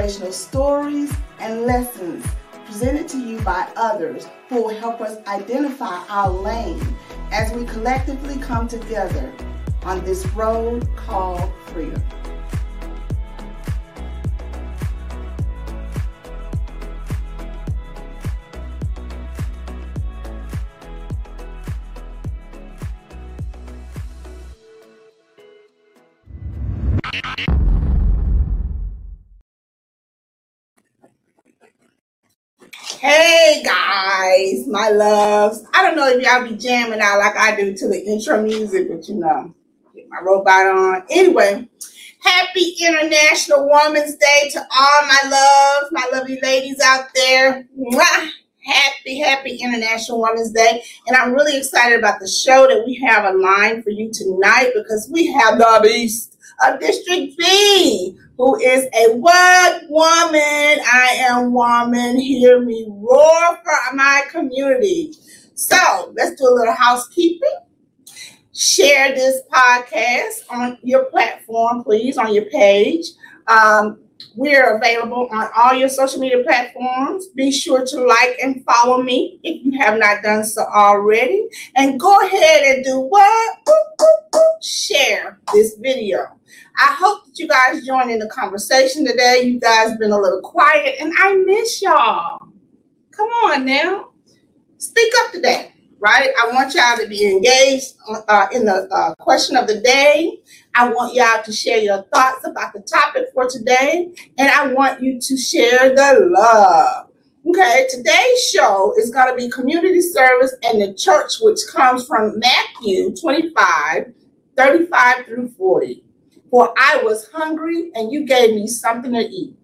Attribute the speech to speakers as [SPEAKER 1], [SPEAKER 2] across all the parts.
[SPEAKER 1] inspirational stories and lessons presented to you by others who will help us identify our lane as we collectively come together on this road called freedom. Guys, my loves. I don't know if y'all be jamming out like I do to the intro music, but you know, get my robot on. Anyway, happy International Women's Day to all my loves, my lovely ladies out there. Mwah! Happy, happy International Women's Day. And I'm really excited about the show that we have aligned for you tonight because we have the beast of District B who is a what woman? I am woman. Hear me roar for my community. So let's do a little housekeeping. Share this podcast on your platform, please, on your page. Um, we're available on all your social media platforms. Be sure to like and follow me if you have not done so already. And go ahead and do what? Ooh, ooh, ooh. Share this video. I hope that you guys join in the conversation today. You guys been a little quiet, and I miss y'all. Come on now, speak up today, right? I want y'all to be engaged uh, in the uh, question of the day. I want y'all to share your thoughts about the topic for today, and I want you to share the love. Okay, today's show is going to be community service and the church, which comes from Matthew 25, 35 through 40. For I was hungry and you gave me something to eat.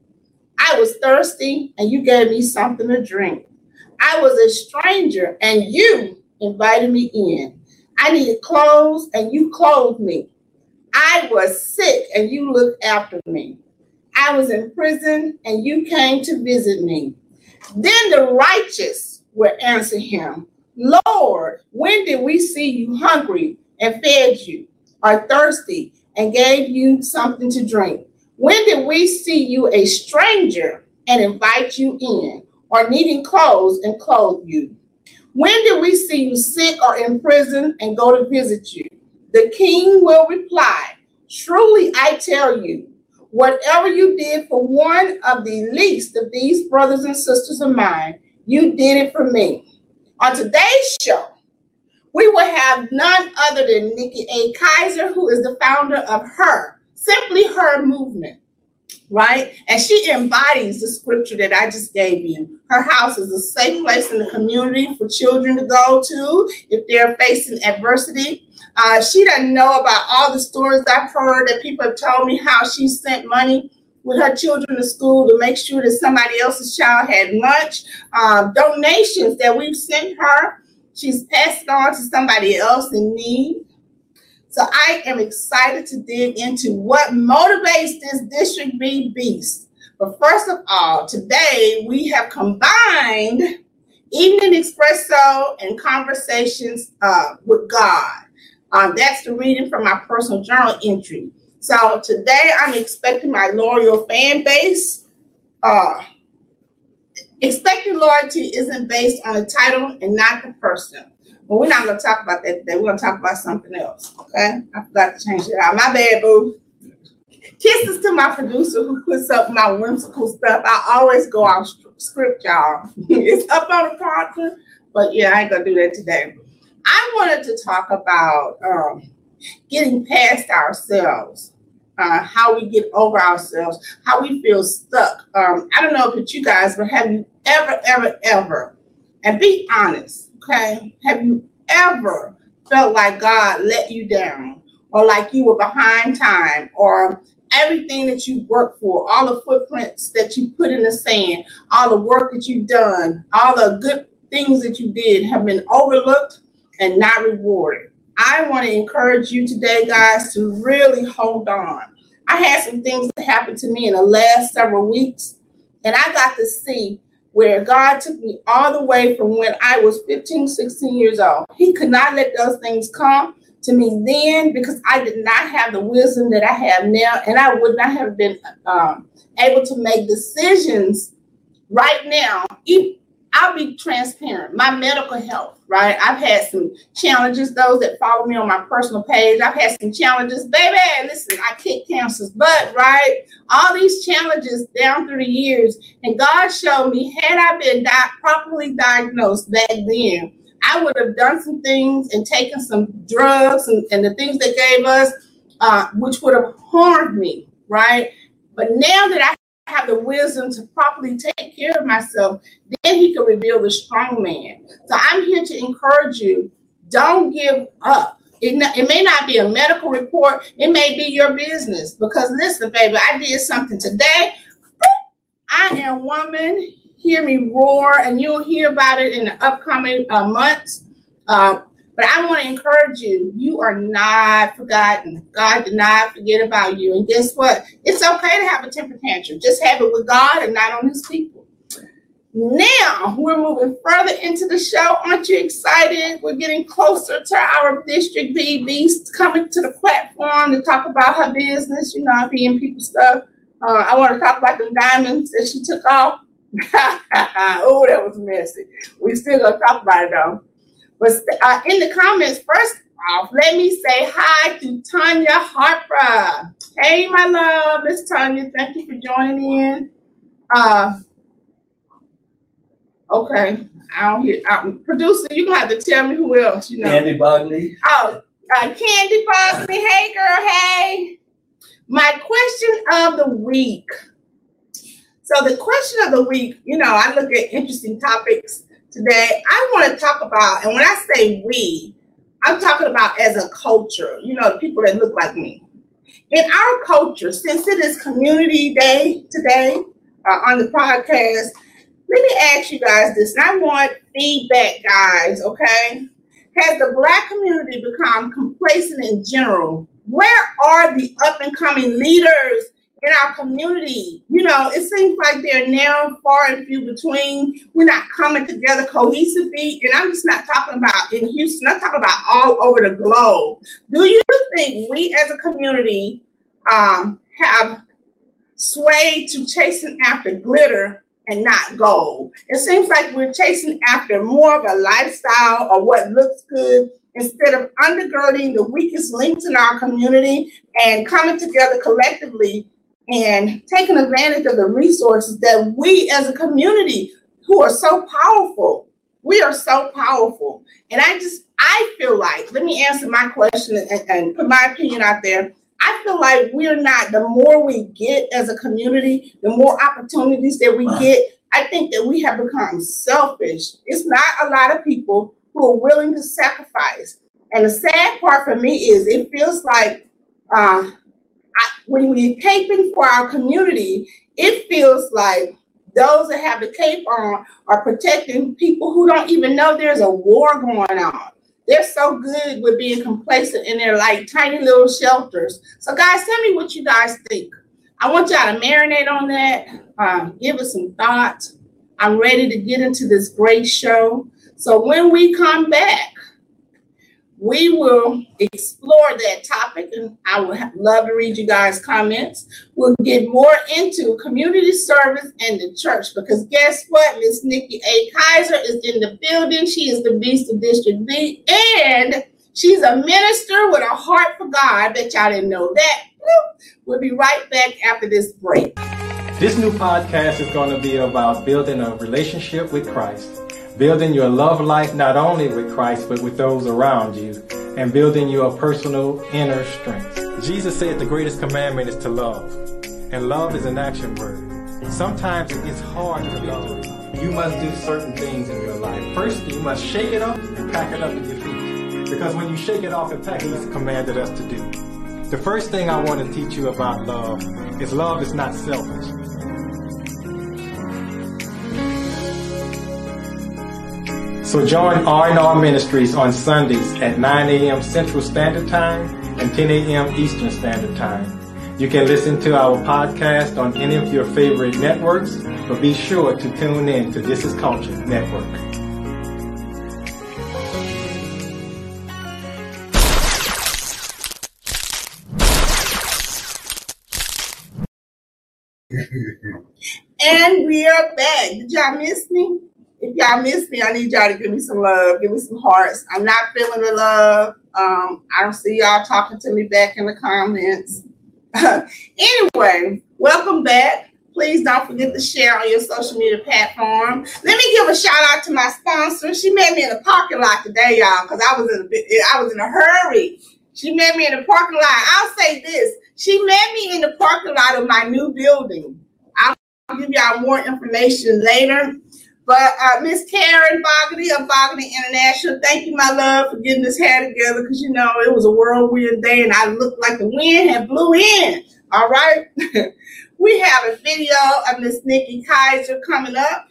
[SPEAKER 1] I was thirsty and you gave me something to drink. I was a stranger and you invited me in. I needed clothes and you clothed me. I was sick and you looked after me. I was in prison and you came to visit me. Then the righteous will answer him, Lord, when did we see you hungry and fed you, or thirsty and gave you something to drink? When did we see you a stranger and invite you in, or needing clothes and clothe you? When did we see you sick or in prison and go to visit you? The king will reply, Truly I tell you, whatever you did for one of the least of these brothers and sisters of mine, you did it for me. On today's show, we will have none other than Nikki A. Kaiser, who is the founder of Her, Simply Her Movement, right? And she embodies the scripture that I just gave you. Her house is a safe place in the community for children to go to if they're facing adversity. Uh, she doesn't know about all the stories I've heard that people have told me how she sent money with her children to school to make sure that somebody else's child had lunch. Um, donations that we've sent her She's passed on to somebody else in need. So I am excited to dig into what motivates this District B beast. But first of all, today we have combined evening espresso and conversations uh, with God. Um, that's the reading from my personal journal entry. So today I'm expecting my loyal fan base uh, Expecting loyalty isn't based on the title and not the person. But we're not going to talk about that today. We're going to talk about something else. Okay? I forgot to change it out. My bad, boo. Kisses to my producer who puts up my whimsical stuff. I always go off script, y'all. it's up on the prompter, but yeah, I ain't going to do that today. I wanted to talk about um, getting past ourselves uh, how we get over ourselves, how we feel stuck. Um, I don't know about you guys, but have you ever, ever, ever, and be honest, okay? Have you ever felt like God let you down, or like you were behind time, or everything that you worked for, all the footprints that you put in the sand, all the work that you've done, all the good things that you did have been overlooked and not rewarded? I want to encourage you today, guys, to really hold on I had some things that happened to me in the last several weeks, and I got to see where God took me all the way from when I was 15, 16 years old. He could not let those things come to me then because I did not have the wisdom that I have now, and I would not have been um, able to make decisions right now. I'll be transparent. My medical health, right? I've had some challenges. Those that follow me on my personal page, I've had some challenges. Baby, listen, I kicked cancer's butt, right? All these challenges down through the years. And God showed me, had I been di- properly diagnosed back then, I would have done some things and taken some drugs and, and the things they gave us, uh, which would have harmed me, right? But now that I have the wisdom to properly take care of myself, then he can reveal the strong man. So I'm here to encourage you don't give up. It, it may not be a medical report, it may be your business. Because listen, baby, I did something today. I am woman. Hear me roar, and you'll hear about it in the upcoming uh, months. Uh, but I want to encourage you, you are not forgotten. God did not forget about you. And guess what? It's okay to have a temper tantrum. Just have it with God and not on his people. Now we're moving further into the show. Aren't you excited? We're getting closer to our District B beast coming to the platform to talk about her business, you know, being people stuff. Uh, I want to talk about the diamonds that she took off. oh, that was messy. We still gonna talk about it though. But uh, in the comments, first off, let me say hi to Tanya Harper. Hey, my love, Miss Tanya. Thank you for joining in. Uh, okay, I don't hear. Um, producer, you gonna have to tell me who else. You know,
[SPEAKER 2] Candy Bogley.
[SPEAKER 1] Oh, uh, Candy Bogley. Hey, girl. Hey. My question of the week. So the question of the week, you know, I look at interesting topics today, I want to talk about, and when I say we, I'm talking about as a culture, you know, the people that look like me. In our culture, since it is Community Day today uh, on the podcast, let me ask you guys this, and I want feedback, guys, okay? Has the Black community become complacent in general? Where are the up and coming leaders in our community. You know, it seems like they're now far and few between. We're not coming together cohesively. And I'm just not talking about in Houston, I'm talking about all over the globe. Do you think we as a community um, have swayed to chasing after glitter and not gold? It seems like we're chasing after more of a lifestyle or what looks good instead of undergirding the weakest links in our community and coming together collectively and taking advantage of the resources that we as a community who are so powerful, we are so powerful. And I just, I feel like, let me answer my question and, and put my opinion out there. I feel like we're not, the more we get as a community, the more opportunities that we get, I think that we have become selfish. It's not a lot of people who are willing to sacrifice. And the sad part for me is it feels like uh, I, when we're caping for our community, it feels like those that have the cape on are protecting people who don't even know there's a war going on. They're so good with being complacent in their like tiny little shelters. So, guys, tell me what you guys think. I want y'all to marinate on that. Uh, give us some thought. I'm ready to get into this great show. So, when we come back, we will explore that topic and I would love to read you guys' comments. We'll get more into community service and the church because guess what? Miss Nikki A. Kaiser is in the building. She is the beast of District B and she's a minister with a heart for God. I Bet y'all didn't know that. We'll be right back after this break.
[SPEAKER 3] This new podcast is going to be about building a relationship with Christ building your love life not only with Christ, but with those around you, and building your personal inner strength. Jesus said the greatest commandment is to love, and love is an action word. Sometimes it's hard to love. You must do certain things in your life. First, you must shake it off and pack it up in your feet. Because when you shake it off and pack it, He's commanded us to do. The first thing I want to teach you about love is love is not selfish. So join R&R Ministries on Sundays at 9 a.m. Central Standard Time and 10 a.m. Eastern Standard Time. You can listen to our podcast on any of your favorite networks, but be sure to tune in to This is Culture Network.
[SPEAKER 1] And we are back. Did y'all miss me? If y'all miss me, I need y'all to give me some love, give me some hearts. I'm not feeling the love. Um, I don't see y'all talking to me back in the comments. anyway, welcome back. Please don't forget to share on your social media platform. Let me give a shout out to my sponsor. She met me in the parking lot today, y'all, because I was in a bit, I was in a hurry. She met me in the parking lot. I'll say this: she met me in the parking lot of my new building. I'll give y'all more information later. But uh, Miss Karen Boggety of Boggety International, thank you, my love, for getting this hair together because you know it was a whirlwind day and I looked like the wind had blew in. All right. we have a video of Miss Nikki Kaiser coming up.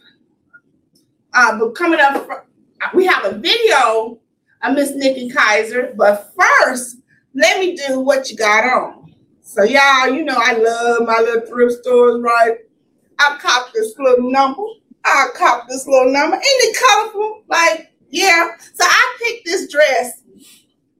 [SPEAKER 1] Uh, but coming up, we have a video of Miss Nikki Kaiser. But first, let me do what you got on. So y'all, you know I love my little thrift stores, right? I cop this little number. I cop this little number. Ain't it colorful? Like, yeah. So I picked this dress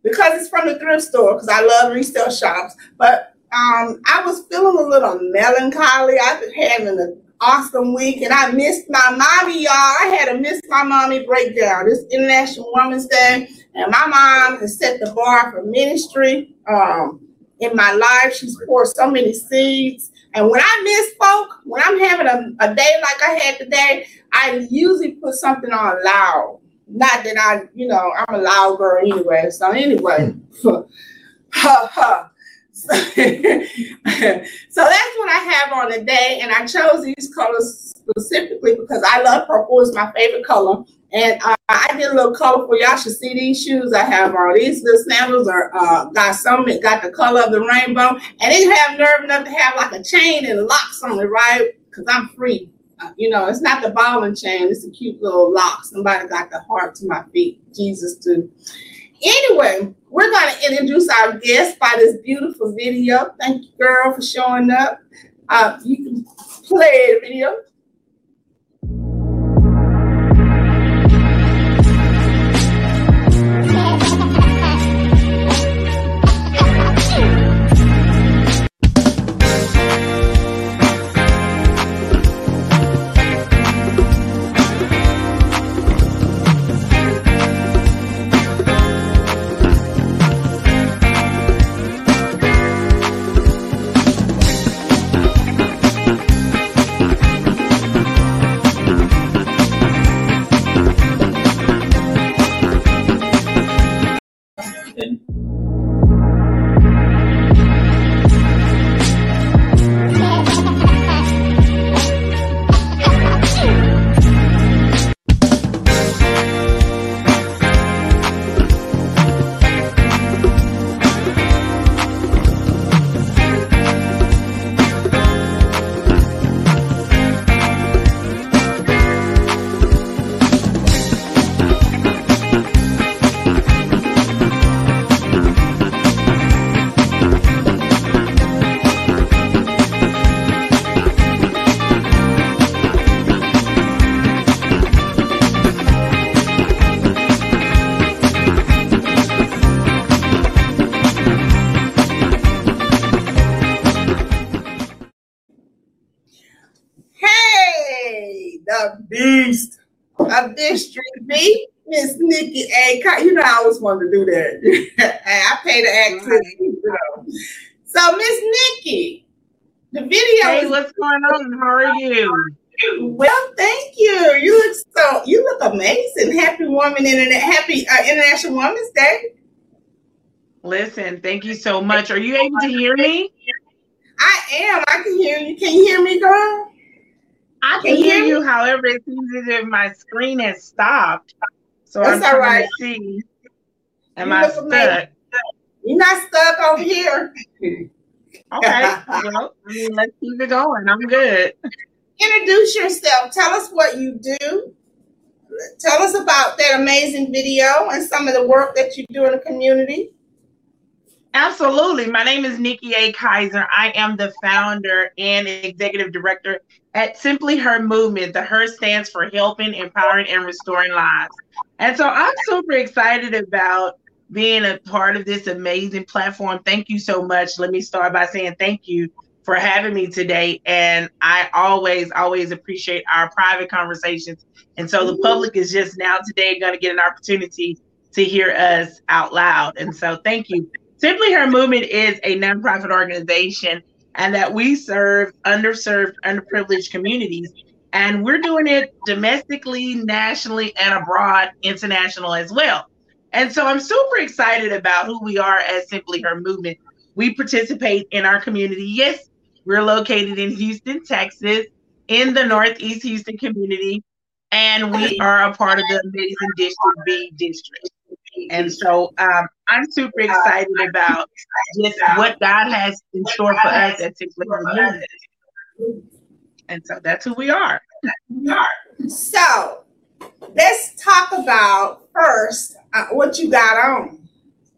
[SPEAKER 1] because it's from the thrift store because I love resale shops. But um, I was feeling a little melancholy. I've been having an awesome week and I missed my mommy, y'all. I had a miss my mommy breakdown. This International Women's Day, and my mom has set the bar for ministry um, in my life. She's poured so many seeds. And when I miss folk, when I'm having a, a day like I had today, I usually put something on loud. Not that I, you know, I'm a loud girl anyway. So anyway, so that's what I have on today, and I chose these colors specifically because I love purple. It's my favorite color, and uh, I did a little colorful. Y'all should see these shoes I have on. These little sandals are uh, got some got the color of the rainbow, and they have nerve enough to have like a chain and locks on it, right? Because I'm free. Uh, you know, it's not the ball and chain. It's a cute little lock. Somebody got the heart to my feet. Jesus too. Anyway, we're going to introduce our guest by this beautiful video. Thank you, girl, for showing up. Uh, you can play the video. Of District B, Miss Nikki A. You know, I always wanted to do that. I pay the actress, you know. So, Miss Nikki, the video.
[SPEAKER 2] Hey, is- what's going on? How are you?
[SPEAKER 1] Well, thank you. You look so you look amazing. Happy Woman Internet, Happy uh, International Women's Day.
[SPEAKER 2] Listen, thank you so much. Are you able to hear me?
[SPEAKER 1] I am. I can hear you. Can you hear me, girl?
[SPEAKER 2] I can, can hear you. However, it seems as if my screen has stopped. So That's I'm trying right. to see. Am you I stuck? Amazing.
[SPEAKER 1] You're not stuck over here.
[SPEAKER 2] okay. well, I mean, let's keep it going. I'm good.
[SPEAKER 1] Introduce yourself. Tell us what you do. Tell us about that amazing video and some of the work that you do in the community.
[SPEAKER 2] Absolutely. My name is Nikki A. Kaiser. I am the founder and executive director at Simply Her Movement. The Her stands for helping, empowering, and restoring lives. And so I'm super excited about being a part of this amazing platform. Thank you so much. Let me start by saying thank you for having me today. And I always, always appreciate our private conversations. And so the mm-hmm. public is just now today going to get an opportunity to hear us out loud. And so thank you. Simply Her Movement is a nonprofit organization and that we serve underserved, underprivileged communities. And we're doing it domestically, nationally, and abroad, international as well. And so I'm super excited about who we are as Simply Her Movement. We participate in our community. Yes, we're located in Houston, Texas, in the Northeast Houston community, and we are a part of the Amazing District B district. And so um, I'm super excited about just what God has in store for us at. And so that's who we are.
[SPEAKER 1] So let's talk about first uh, what you got on.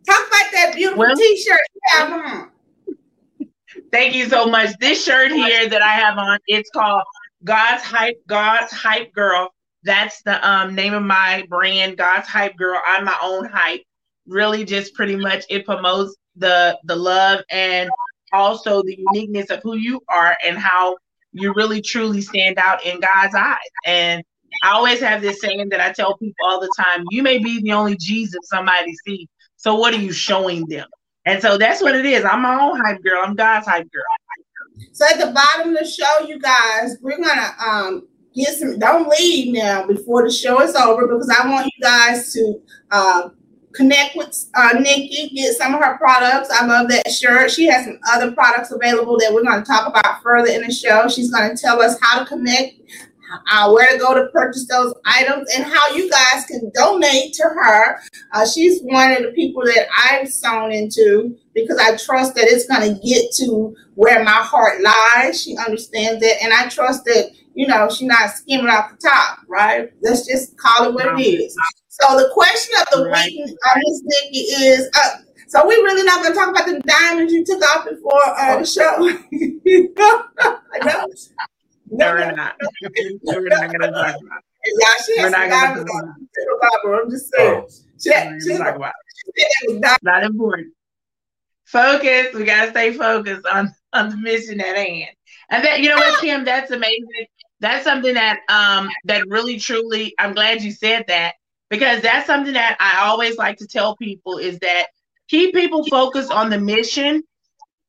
[SPEAKER 1] Talk about that beautiful well, t-shirt you have on.
[SPEAKER 2] Thank you so much. This shirt here that I have on, it's called God's Hype, God's Hype Girl that's the um, name of my brand, God's Hype Girl. I'm my own hype. Really, just pretty much it promotes the the love and also the uniqueness of who you are and how you really truly stand out in God's eyes. And I always have this saying that I tell people all the time: you may be the only Jesus somebody sees. So what are you showing them? And so that's what it is. I'm my own hype girl. I'm God's hype girl.
[SPEAKER 1] So at the bottom of the show, you guys, we're gonna um get some. Don't leave now before the show is over because I want you guys to uh, connect with uh, Nikki, get some of her products. I love that shirt. She has some other products available that we're going to talk about further in the show. She's going to tell us how to connect, uh, where to go to purchase those items, and how you guys can donate to her. Uh, she's one of the people that I've sewn into because I trust that it's going to get to where my heart lies. She understands that, and I trust that you know, she's not skimming off the top, right? Let's just call it what it is. So the question of the right. week on this Nikki is uh, so we really not gonna talk about the diamonds you took off before uh, the show.
[SPEAKER 2] no, no, we're not. we're not gonna talk about it. Yeah, we're not gonna talk about it. I'm just saying. Oh, she, she, talk about it. Not, not important. Focus. We gotta stay focused on on the mission at hand. And that you know what, Kim, that's amazing that's something that um that really truly I'm glad you said that because that's something that I always like to tell people is that keep people focused on the mission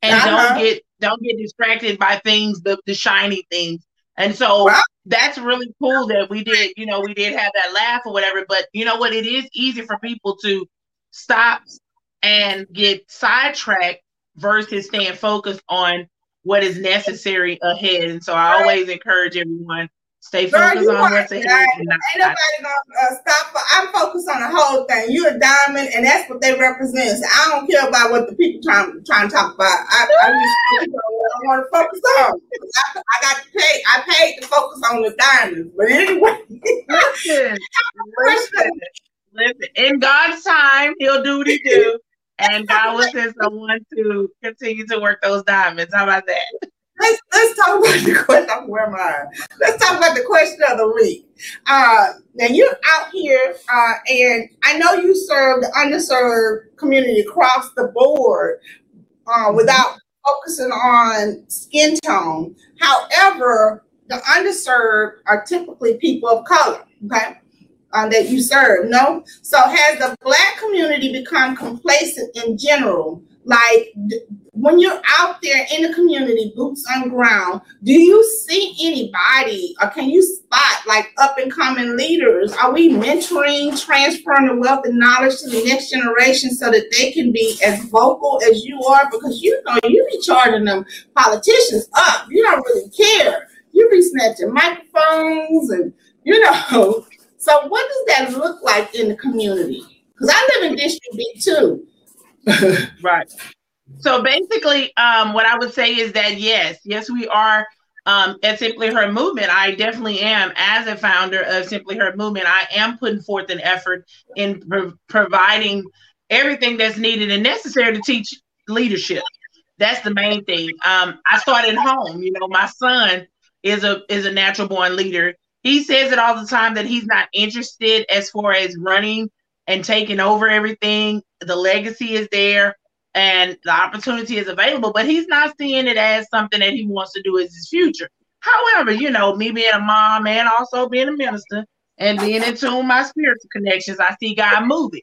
[SPEAKER 2] and uh-huh. don't get don't get distracted by things the, the shiny things and so wow. that's really cool that we did you know we did have that laugh or whatever but you know what it is easy for people to stop and get sidetracked versus staying focused on what is necessary ahead. And so I always encourage everyone stay focused Girl, on what's ahead. Ain't
[SPEAKER 1] nobody gonna uh, stop. I'm focused on the whole thing. You're a diamond, and that's what they represent. So I don't care about what the people trying trying to talk about. I, I just I want to focus on. I, I got pay. I paid to focus on the diamonds. But anyway, listen,
[SPEAKER 2] listen, listen. In God's time, He'll do what He do and God will send someone to continue to work those diamonds. How about that?
[SPEAKER 1] Let's let's talk about the question. Where am I? Let's talk about the question of the week. Uh, now you're out here, uh, and I know you serve the underserved community across the board uh, mm-hmm. without focusing on skin tone. However, the underserved are typically people of color. Okay, uh, that you serve. No. So has the black community become complacent in general? Like when you're out there in the community, boots on ground, do you see anybody or can you spot like up and coming leaders? Are we mentoring, transferring the wealth and knowledge to the next generation so that they can be as vocal as you are? Because you know you be charging them politicians up. You don't really care. You be snatching microphones and you know so what does that look like in the community? Because I live in District B too.
[SPEAKER 2] right. So basically, um, what I would say is that yes, yes, we are um, at Simply Her Movement. I definitely am, as a founder of Simply Her Movement, I am putting forth an effort in pro- providing everything that's needed and necessary to teach leadership. That's the main thing. Um, I started home. You know, my son is a is a natural born leader. He says it all the time that he's not interested as far as running and taking over everything. The legacy is there and the opportunity is available, but he's not seeing it as something that he wants to do as his future. However, you know, me being a mom and also being a minister and being in tune my spiritual connections, I see God moving.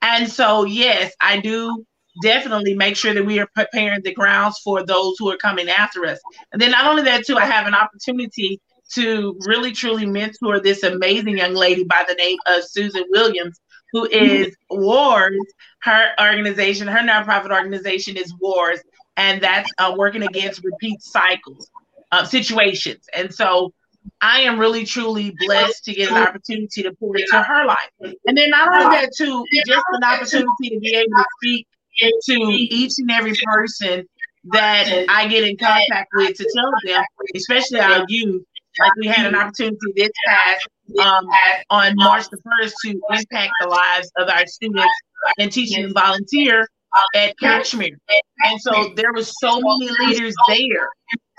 [SPEAKER 2] And so, yes, I do definitely make sure that we are preparing the grounds for those who are coming after us. And then not only that, too, I have an opportunity to really truly mentor this amazing young lady by the name of Susan Williams, who is WARS. Her organization, her nonprofit organization is WARS, and that's uh, working against repeat cycles uh, situations. And so I am really truly blessed to get an opportunity to pour into her life. And then not only that, too, just an opportunity to be able to speak to each and every person that I get in contact with to tell them, especially our youth, like we had an opportunity this past um, on March the 1st to impact the lives of our students and teaching and volunteer at Kashmere. And so there was so many leaders there.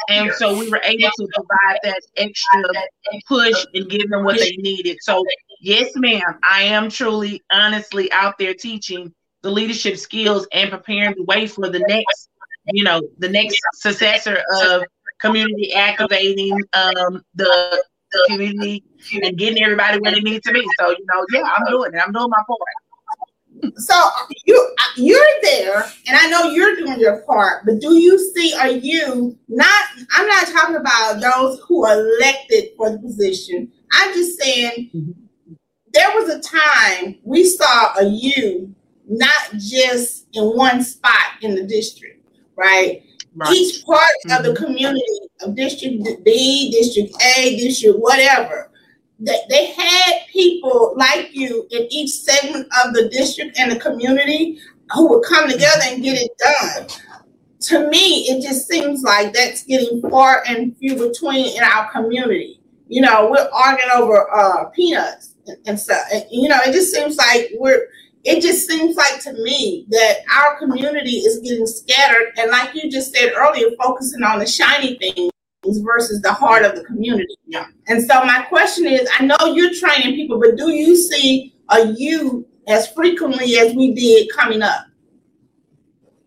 [SPEAKER 2] And so we were able to provide that extra push and give them what they needed. So yes, ma'am, I am truly honestly out there teaching the leadership skills and preparing the way for the next, you know, the next successor of community activating um, the, the community and getting everybody where they need to be. So, you know, yeah, I'm doing it. I'm doing my part.
[SPEAKER 1] So you you're there, and I know you're doing your part, but do you see? Are you not? I'm not talking about those who are elected for the position. I'm just saying mm-hmm. there was a time we saw a you not just in one spot in the district, right? Right. Each part mm-hmm. of the mm-hmm. community of District B, District A, District whatever, they, they had people like you in each segment of the district and the community who would come together and get it done. To me, it just seems like that's getting far and few between in our community. You know, we're arguing over uh, peanuts and, and stuff. And, you know, it just seems like we're it just seems like to me that our community is getting scattered and like you just said earlier focusing on the shiny things versus the heart of the community. Yeah. and so my question is i know you're training people but do you see a you as frequently as we did coming up?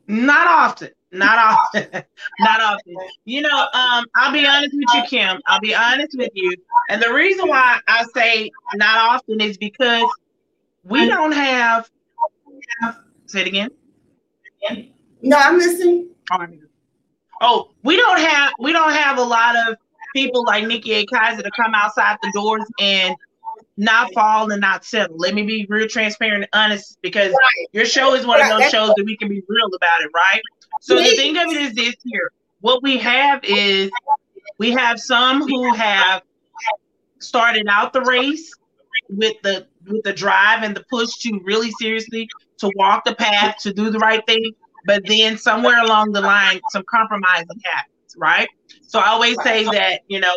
[SPEAKER 2] Not often not often not often. You know um i'll be honest with you kim. I'll be honest with you. And the reason why i say not often is because we don't have. Say it again.
[SPEAKER 1] No, I'm listening.
[SPEAKER 2] Oh, we don't have we don't have a lot of people like Nikki A. Kaiser to come outside the doors and not fall and not settle. Let me be real transparent and honest because right. your show is one right. of those shows that we can be real about it, right? So the thing of it is this here. What we have is we have some who have started out the race with the with the drive and the push to really seriously to walk the path to do the right thing. But then somewhere along the line some compromising happens right? So i always say that you know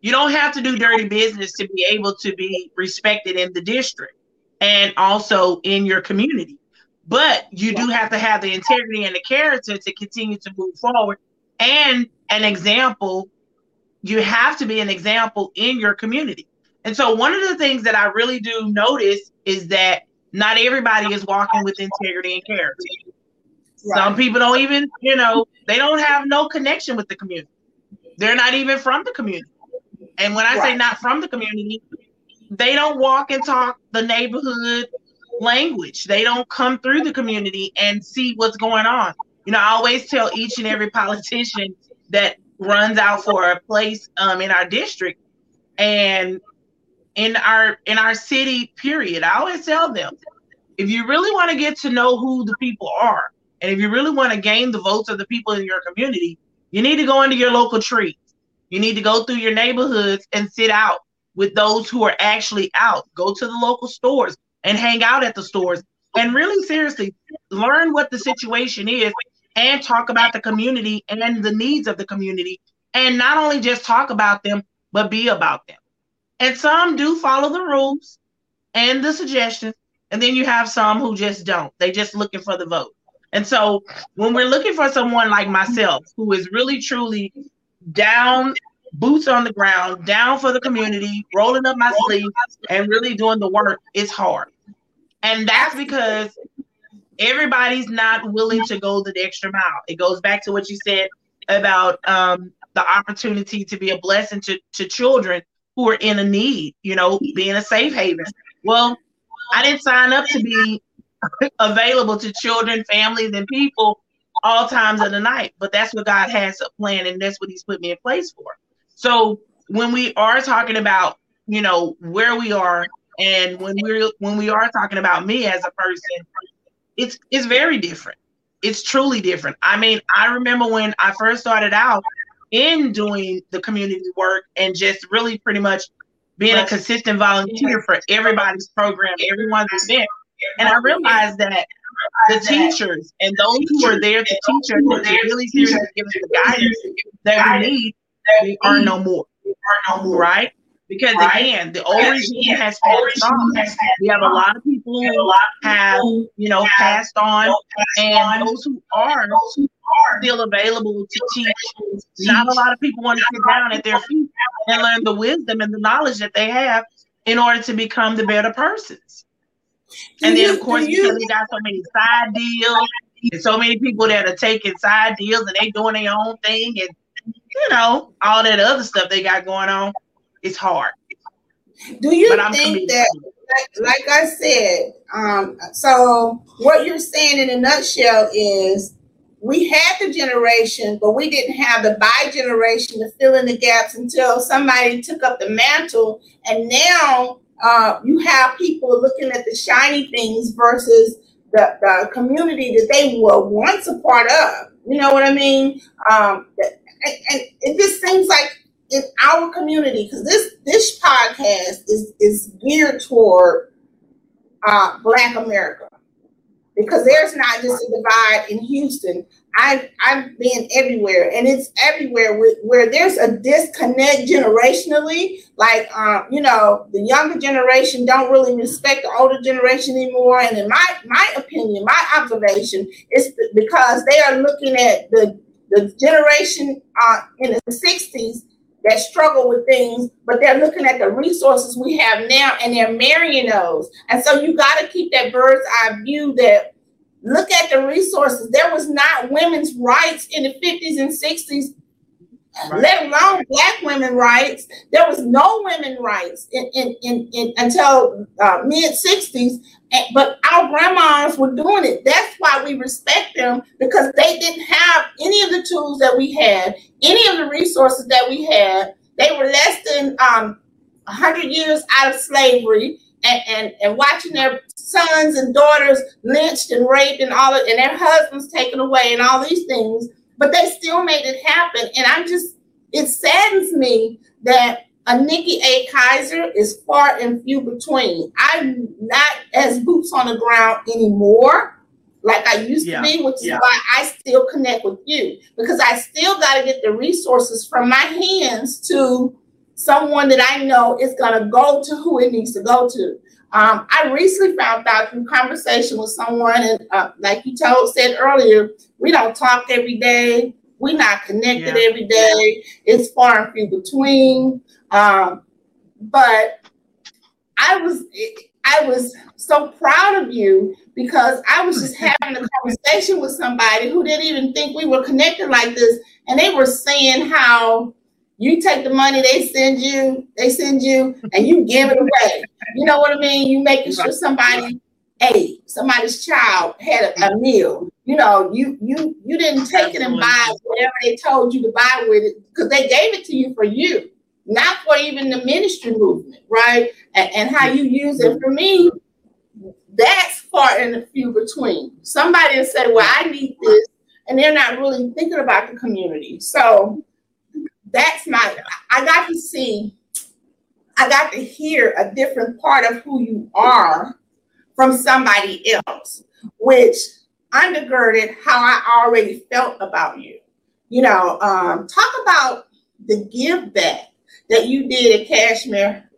[SPEAKER 2] you don't have to do dirty business to be able to be respected in the district and also in your community. But you do have to have the integrity and the character to continue to move forward. And an example you have to be an example in your community and so one of the things that I really do notice is that not everybody is walking with integrity and character. Right. Some people don't even, you know, they don't have no connection with the community. They're not even from the community. And when I right. say not from the community, they don't walk and talk the neighborhood language. They don't come through the community and see what's going on. You know, I always tell each and every politician that runs out for a place um, in our district and in our in our city period. I always tell them if you really want to get to know who the people are and if you really want to gain the votes of the people in your community you need to go into your local trees. You need to go through your neighborhoods and sit out with those who are actually out. Go to the local stores and hang out at the stores. And really seriously learn what the situation is and talk about the community and the needs of the community. And not only just talk about them but be about them and some do follow the rules and the suggestions. And then you have some who just don't. They just looking for the vote. And so when we're looking for someone like myself who is really truly down, boots on the ground, down for the community, rolling up my sleeves and really doing the work, it's hard. And that's because everybody's not willing to go the extra mile. It goes back to what you said about um, the opportunity to be a blessing to, to children who are in a need, you know, being a safe haven. Well, I didn't sign up to be available to children, families, and people all times of the night. But that's what God has a plan, and that's what He's put me in place for. So when we are talking about, you know, where we are, and when we're when we are talking about me as a person, it's it's very different. It's truly different. I mean, I remember when I first started out in doing the community work and just really pretty much being a consistent volunteer for everybody's program, everyone's event. And I realized that the teachers and those who are there to teach us and to really seriously give us the guidance that we need, they are no more. We are no more, right? Because again, the old regime has passed on. We have a lot of people who have, you know, passed on, and those who are still available to teach. Not a lot of people want to sit down at their feet and learn the wisdom and the knowledge that they have in order to become the better persons. And then, of course, because we got so many side deals and so many people that are taking side deals and they doing their own thing and you know all that other stuff they got going on, it's hard.
[SPEAKER 1] Do you think that, like, like I said, um, so what you're saying in a nutshell is we had the generation, but we didn't have the by generation to fill in the gaps until somebody took up the mantle. And now uh, you have people looking at the shiny things versus the, the community that they were once a part of. You know what I mean? Um, and, and it just seems like in our community, because this this podcast is is geared toward uh, Black America because there's not just a divide in Houston. I've I've been everywhere, and it's everywhere where, where there's a disconnect generationally. Like, um, you know, the younger generation don't really respect the older generation anymore. And in my my opinion, my observation is because they are looking at the the generation uh, in the '60s that struggle with things, but they're looking at the resources we have now and they're marrying those. And so you got to keep that bird's eye view that look at the resources. There was not women's rights in the 50s and 60s, let alone black women rights. There was no women rights in, in, in, in until uh, mid 60s. But our grandmas were doing it. That's why we respect them because they didn't have any of the tools that we had, any of the resources that we had. They were less than um, 100 years out of slavery and, and, and watching their sons and daughters lynched and raped and all of, and their husbands taken away and all these things, but they still made it happen. And I'm just, it saddens me that a Nikki A. Kaiser is far and few between. I'm not as boots on the ground anymore like I used yeah. to be, which yeah. is why I still connect with you because I still got to get the resources from my hands to someone that I know is going to go to who it needs to go to. Um, I recently found out through conversation with someone, and uh, like you told said earlier, we don't talk every day. We're not connected yeah. every day. It's far and few between. Um, but I was I was so proud of you because I was just having a conversation with somebody who didn't even think we were connected like this, and they were saying how you take the money they send you, they send you, and you give it away. You know what I mean? You making sure somebody ate, somebody's child had a, a meal. You know, you you you didn't take it and buy whatever they told you to buy with it because they gave it to you for you, not for even the ministry movement, right? And, and how you use it. For me, that's far and a few between. Somebody will say, "Well, I need this," and they're not really thinking about the community. So that's my I got to see, I got to hear a different part of who you are from somebody else, which undergirded how I already felt about you. You know, um, talk about the give back that you did at Kashmere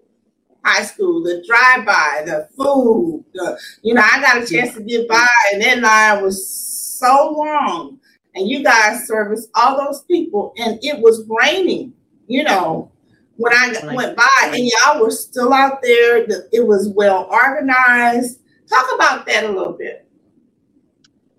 [SPEAKER 1] High School, the drive by, the food, the, you know, I got a chance to get by, and that line was so long, and you guys service all those people, and it was raining, you know, when I right. went by, and y'all were still out there. It was well organized. Talk about that a little bit.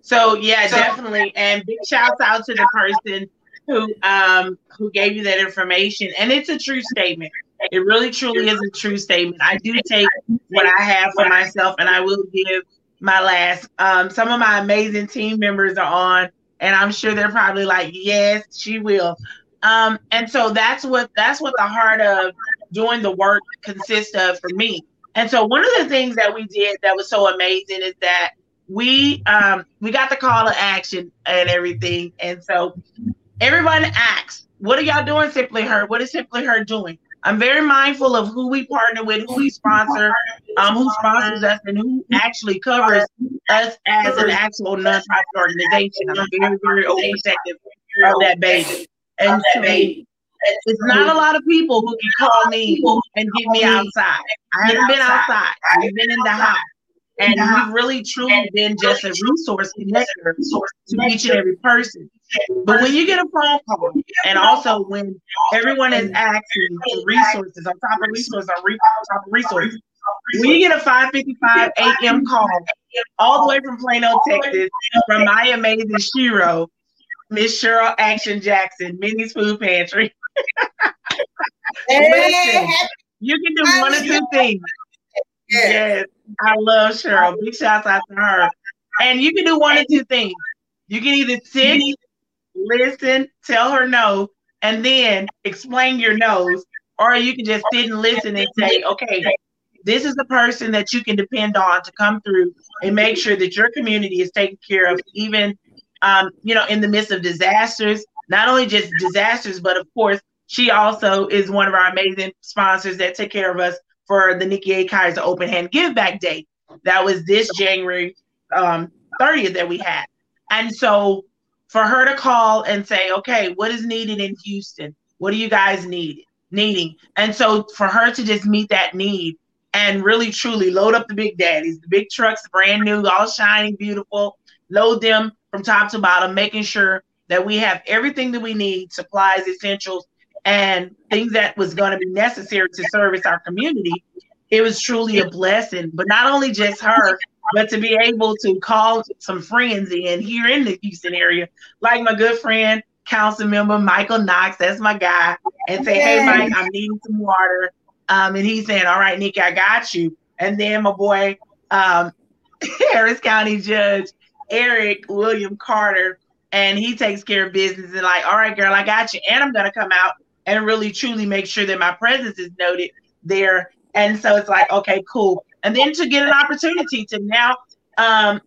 [SPEAKER 2] So yeah, so, definitely, and big shouts out to the person who um who gave you that information, and it's a true statement. It really truly is a true statement. I do take what I have for myself, and I will give my last. Um, some of my amazing team members are on, and I'm sure they're probably like, "Yes, she will." Um, and so that's what that's what the heart of doing the work consists of for me. And so one of the things that we did that was so amazing is that we um we got the call to action and everything. And so everyone asks, what are y'all doing, Simply Her? What is Simply Her doing? I'm very mindful of who we partner with, who we sponsor, um, who sponsors us, and who actually covers us as an actual nonprofit organization. I'm very, very overprotective of that baby. And it's not a lot of people who can call me and get me outside. I haven't been outside. I've been in the house. And we've really truly been just a resource connector to each and every person. But when you get a phone call, and also when everyone is asking for resources on top of resources on top of resources, when you get a 5:55 a.m. call all the way from Plano, Texas, from my amazing Shiro, Miss Cheryl Action Jackson, Minnie's Food Pantry. Listen, you can do one of two things. Yes. yes, I love Cheryl. Big shouts out to her. And you can do one or two things. You can either sit, listen, tell her no, and then explain your no's, or you can just sit and listen and say, okay, this is the person that you can depend on to come through and make sure that your community is taken care of, even um, you know, in the midst of disasters, not only just disasters, but of course, she also is one of our amazing sponsors that take care of us for the Nikki A. Kaiser Open Hand Give Back Day. That was this January um, 30th that we had. And so for her to call and say, okay, what is needed in Houston? What do you guys need? Needing. And so for her to just meet that need and really truly load up the big daddies, the big trucks, brand new, all shining, beautiful, load them from top to bottom, making sure that we have everything that we need, supplies, essentials, and things that was going to be necessary to service our community. It was truly a blessing, but not only just her, but to be able to call some friends in here in the Houston area, like my good friend, council member Michael Knox, that's my guy, and say, Hey, Mike, I'm needing some water. Um, and he's saying, All right, Nikki, I got you. And then my boy, um, Harris County Judge Eric William Carter, and he takes care of business and like, all right, girl, I got you. And I'm gonna come out and really truly make sure that my presence is noted there. And so it's like, okay, cool. And then to get an opportunity to now um,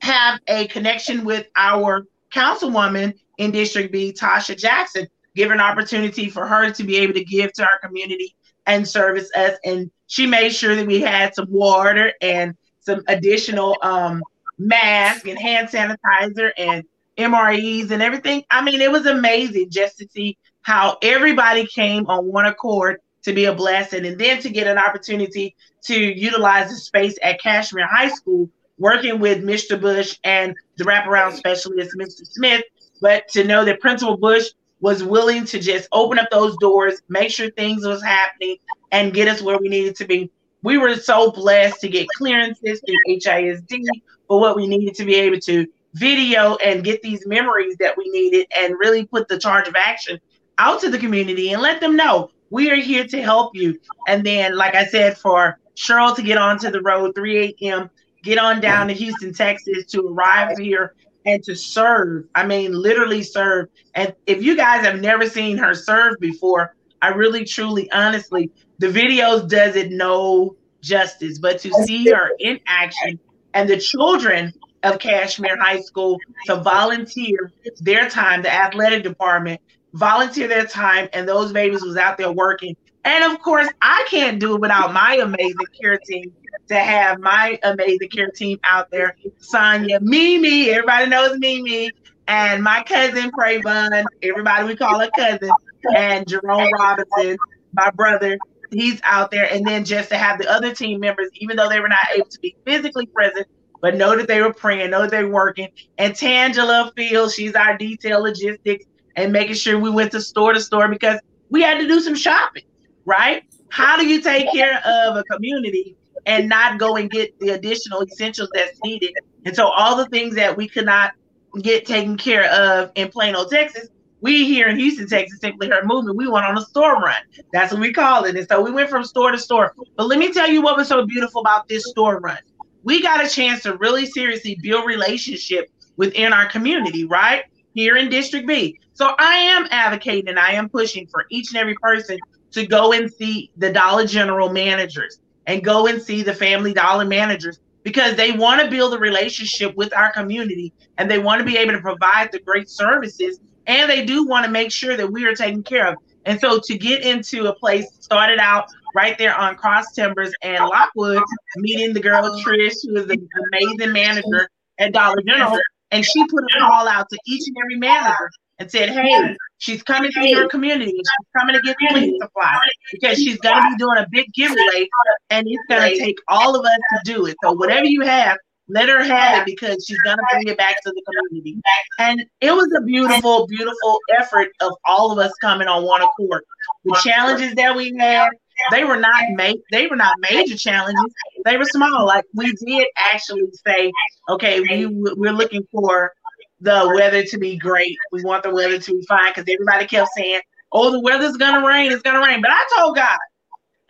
[SPEAKER 2] have a connection with our councilwoman in District B, Tarsha Jackson, give an opportunity for her to be able to give to our community and service us. And she made sure that we had some water and some additional um, mask and hand sanitizer and MREs and everything. I mean, it was amazing just to see how everybody came on one accord to be a blessing and then to get an opportunity to utilize the space at Kashmere High School, working with Mr. Bush and the wraparound specialist, Mr. Smith. But to know that Principal Bush was willing to just open up those doors, make sure things was happening, and get us where we needed to be. We were so blessed to get clearances through HISD for what we needed to be able to video and get these memories that we needed and really put the charge of action out to the community and let them know we are here to help you. And then, like I said, for Cheryl to get onto the road 3 a.m., get on down to Houston, Texas to arrive here and to serve. I mean, literally serve. And if you guys have never seen her serve before, I really, truly, honestly, the videos does it no justice. But to see her in action and the children of Kashmere High School to volunteer their time, the athletic department volunteer their time, and those babies was out there working. And of course, I can't do it without my amazing care team to have my amazing care team out there. Sonia, Mimi, everybody knows Mimi, and my cousin Pravon, everybody we call her cousin, and Jerome Robinson, my brother, he's out there. And then just to have the other team members, even though they were not able to be physically present, but know that they were praying, know that they were working. And Tangela Fields, she's our detail logistics and making sure we went to store to store because we had to do some shopping, right? How do you take care of a community and not go and get the additional essentials that's needed? And so all the things that we could not get taken care of in Plano, Texas, we here in Houston, Texas, Simply Her Movement, we went on a store run. That's what we call it. And so we went from store to store. But let me tell you what was so beautiful about this store run. We got a chance to really seriously build relationship within our community, right? Here in District B. So I am advocating and I am pushing for each and every person to go and see the Dollar General managers and go and see the Family Dollar managers because they want to build a relationship with our community and they want to be able to provide the great services and they do want to make sure that we are taken care of. And so to get into a place started out right there on Cross Timbers and Lockwood, meeting the girl Trish, who is an amazing manager at Dollar General, and she put a call out to each and every manager and said, "Hey, she's coming to your community. She's coming to get cleaning supplies because she's going to be doing a big giveaway, and it's going to take all of us to do it. So whatever you have, let her have it because she's gonna bring it back to the community. And it was a beautiful, beautiful effort of all of us coming on one accord. The challenges that we had, they were not ma- they were not major challenges. They were small. Like we did actually say, okay, we we're looking for the weather to be great. We want the weather to be fine because everybody kept saying, "Oh, the weather's gonna rain. It's gonna rain." But I told God,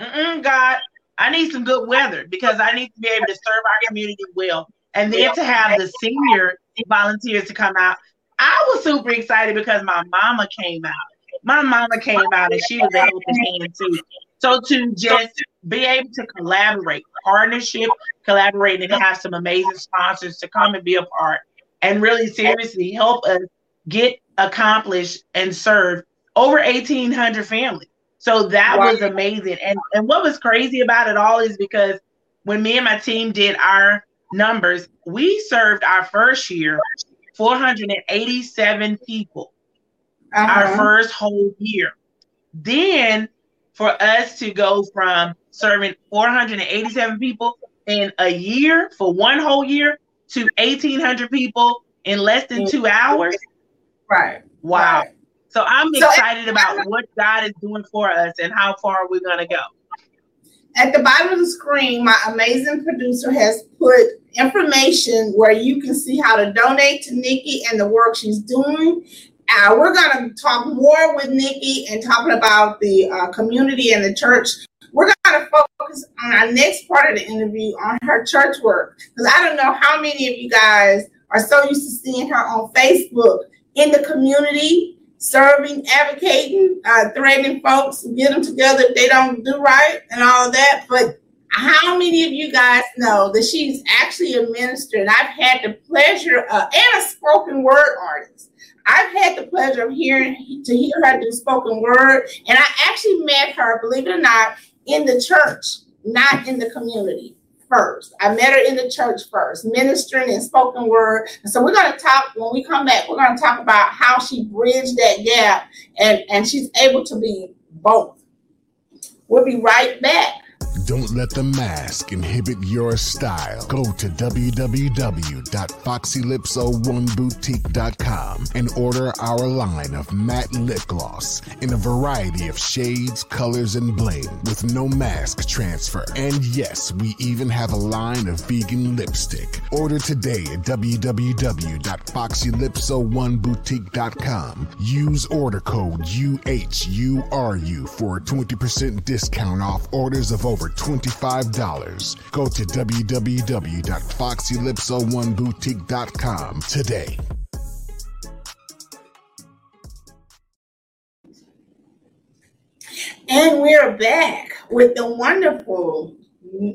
[SPEAKER 2] Mm-mm, God, I need some good weather because I need to be able to serve our community well. And then to have the senior volunteers to come out, I was super excited because my mama came out. My mama came out and she was a helping hand too. So to just be able to collaborate, partnership, collaborate, and have some amazing sponsors to come and be a part and really seriously help us get accomplished and serve over 1,800 families. So that wow. was amazing. And and what was crazy about it all is because when me and my team did our numbers, we served our first year 487 people. Uh-huh. Our first whole year. Then for us to go from serving 487 people in a year for one whole year to 1800 people in less than 2 hours.
[SPEAKER 1] Right.
[SPEAKER 2] Wow. Right. So I'm so excited about what God is doing for us and how far we're going to go.
[SPEAKER 1] At the bottom of the screen, my amazing producer has put information where you can see how to donate to Nikki and the work she's doing. Uh, we're going to talk more with Nikki and talking about the uh, community and the church. We're going to focus on our next part of the interview on her church work because I don't know how many of you guys are so used to seeing her on Facebook in the community serving, advocating, uh, threatening folks, get them together if they don't do right and all of that. But how many of you guys know that she's actually a minister? And I've had the pleasure of, and a spoken word artist. I've had the pleasure of hearing to hear her do spoken word, and I actually met her, believe it or not, in the church, not in the community first. I met her in the church first, ministering and spoken word. So we're going to talk when we come back. We're going to talk about how she bridged that gap and and she's able to be both. We'll be right back.
[SPEAKER 4] Don't let the mask inhibit your style. Go to www.foxylipso1boutique.com and order our line of matte lip gloss in a variety of shades, colors, and bling with no mask transfer. And yes, we even have a line of vegan lipstick. Order today at www.foxylipso1boutique.com. Use order code UHURU for a 20% discount off orders of over $25. Go to www.foxylipso1boutique.com today.
[SPEAKER 1] And we're back with the wonderful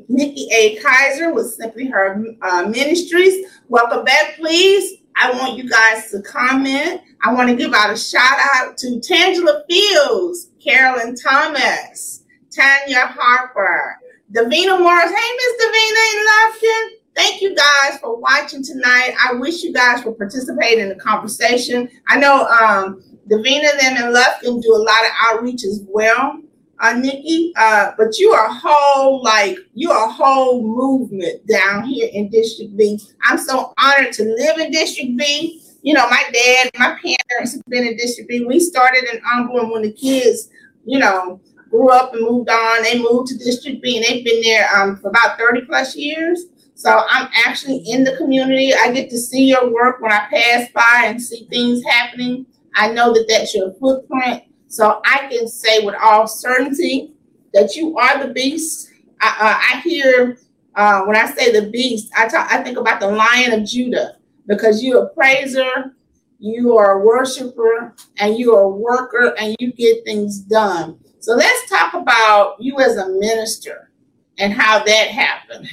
[SPEAKER 1] Nikki A. Kaiser with Simply Her uh, Ministries. Welcome back, please. I want you guys to comment. I want to give out a shout out to Tangela Fields, Carolyn Thomas, Tanya Harper, Davina Morris. Hey, Miss Davina and Lofton. Thank you guys for watching tonight. I wish you guys would participate in the conversation. I know um, Davina them and Lufkin do a lot of outreach as well. uh, Nikki, uh, but you are a whole like you are a whole movement down here in District B. I'm so honored to live in District B. You know, my dad, my parents have been in District B. We started in Unborn when the kids, you know, grew up and moved on. They moved to District B, and they've been there um, for about 30 plus years. So I'm actually in the community. I get to see your work when I pass by and see things happening. I know that that's your footprint. So I can say with all certainty that you are the beast. I, uh, I hear uh, when I say the beast, I talk, I think about the Lion of Judah because you're a praiser, you are a worshiper, and you are a worker, and you get things done. So let's talk about you as a minister and how that happened.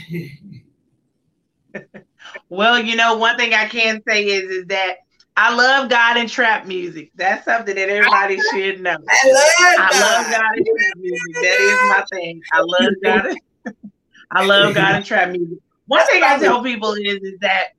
[SPEAKER 2] well, you know, one thing I can say is is that I love God and trap music. That's something that everybody should know.
[SPEAKER 1] I love God,
[SPEAKER 2] I love God and trap music. That is my thing. I love God. I love God and trap music. One thing I tell people is is that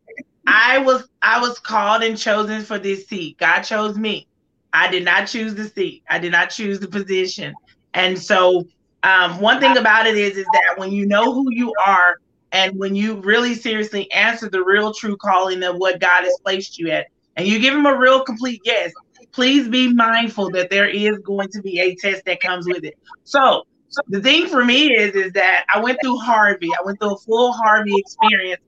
[SPEAKER 2] I was I was called and chosen for this seat. God chose me. I did not choose the seat. I did not choose the position. And so um, one thing about it is is that when you know who you are and when you really seriously answer the real true calling of what God has placed you at, and you give him a real complete yes, please be mindful that there is going to be a test that comes with it. So, the thing for me is is that I went through Harvey. I went through a full Harvey experience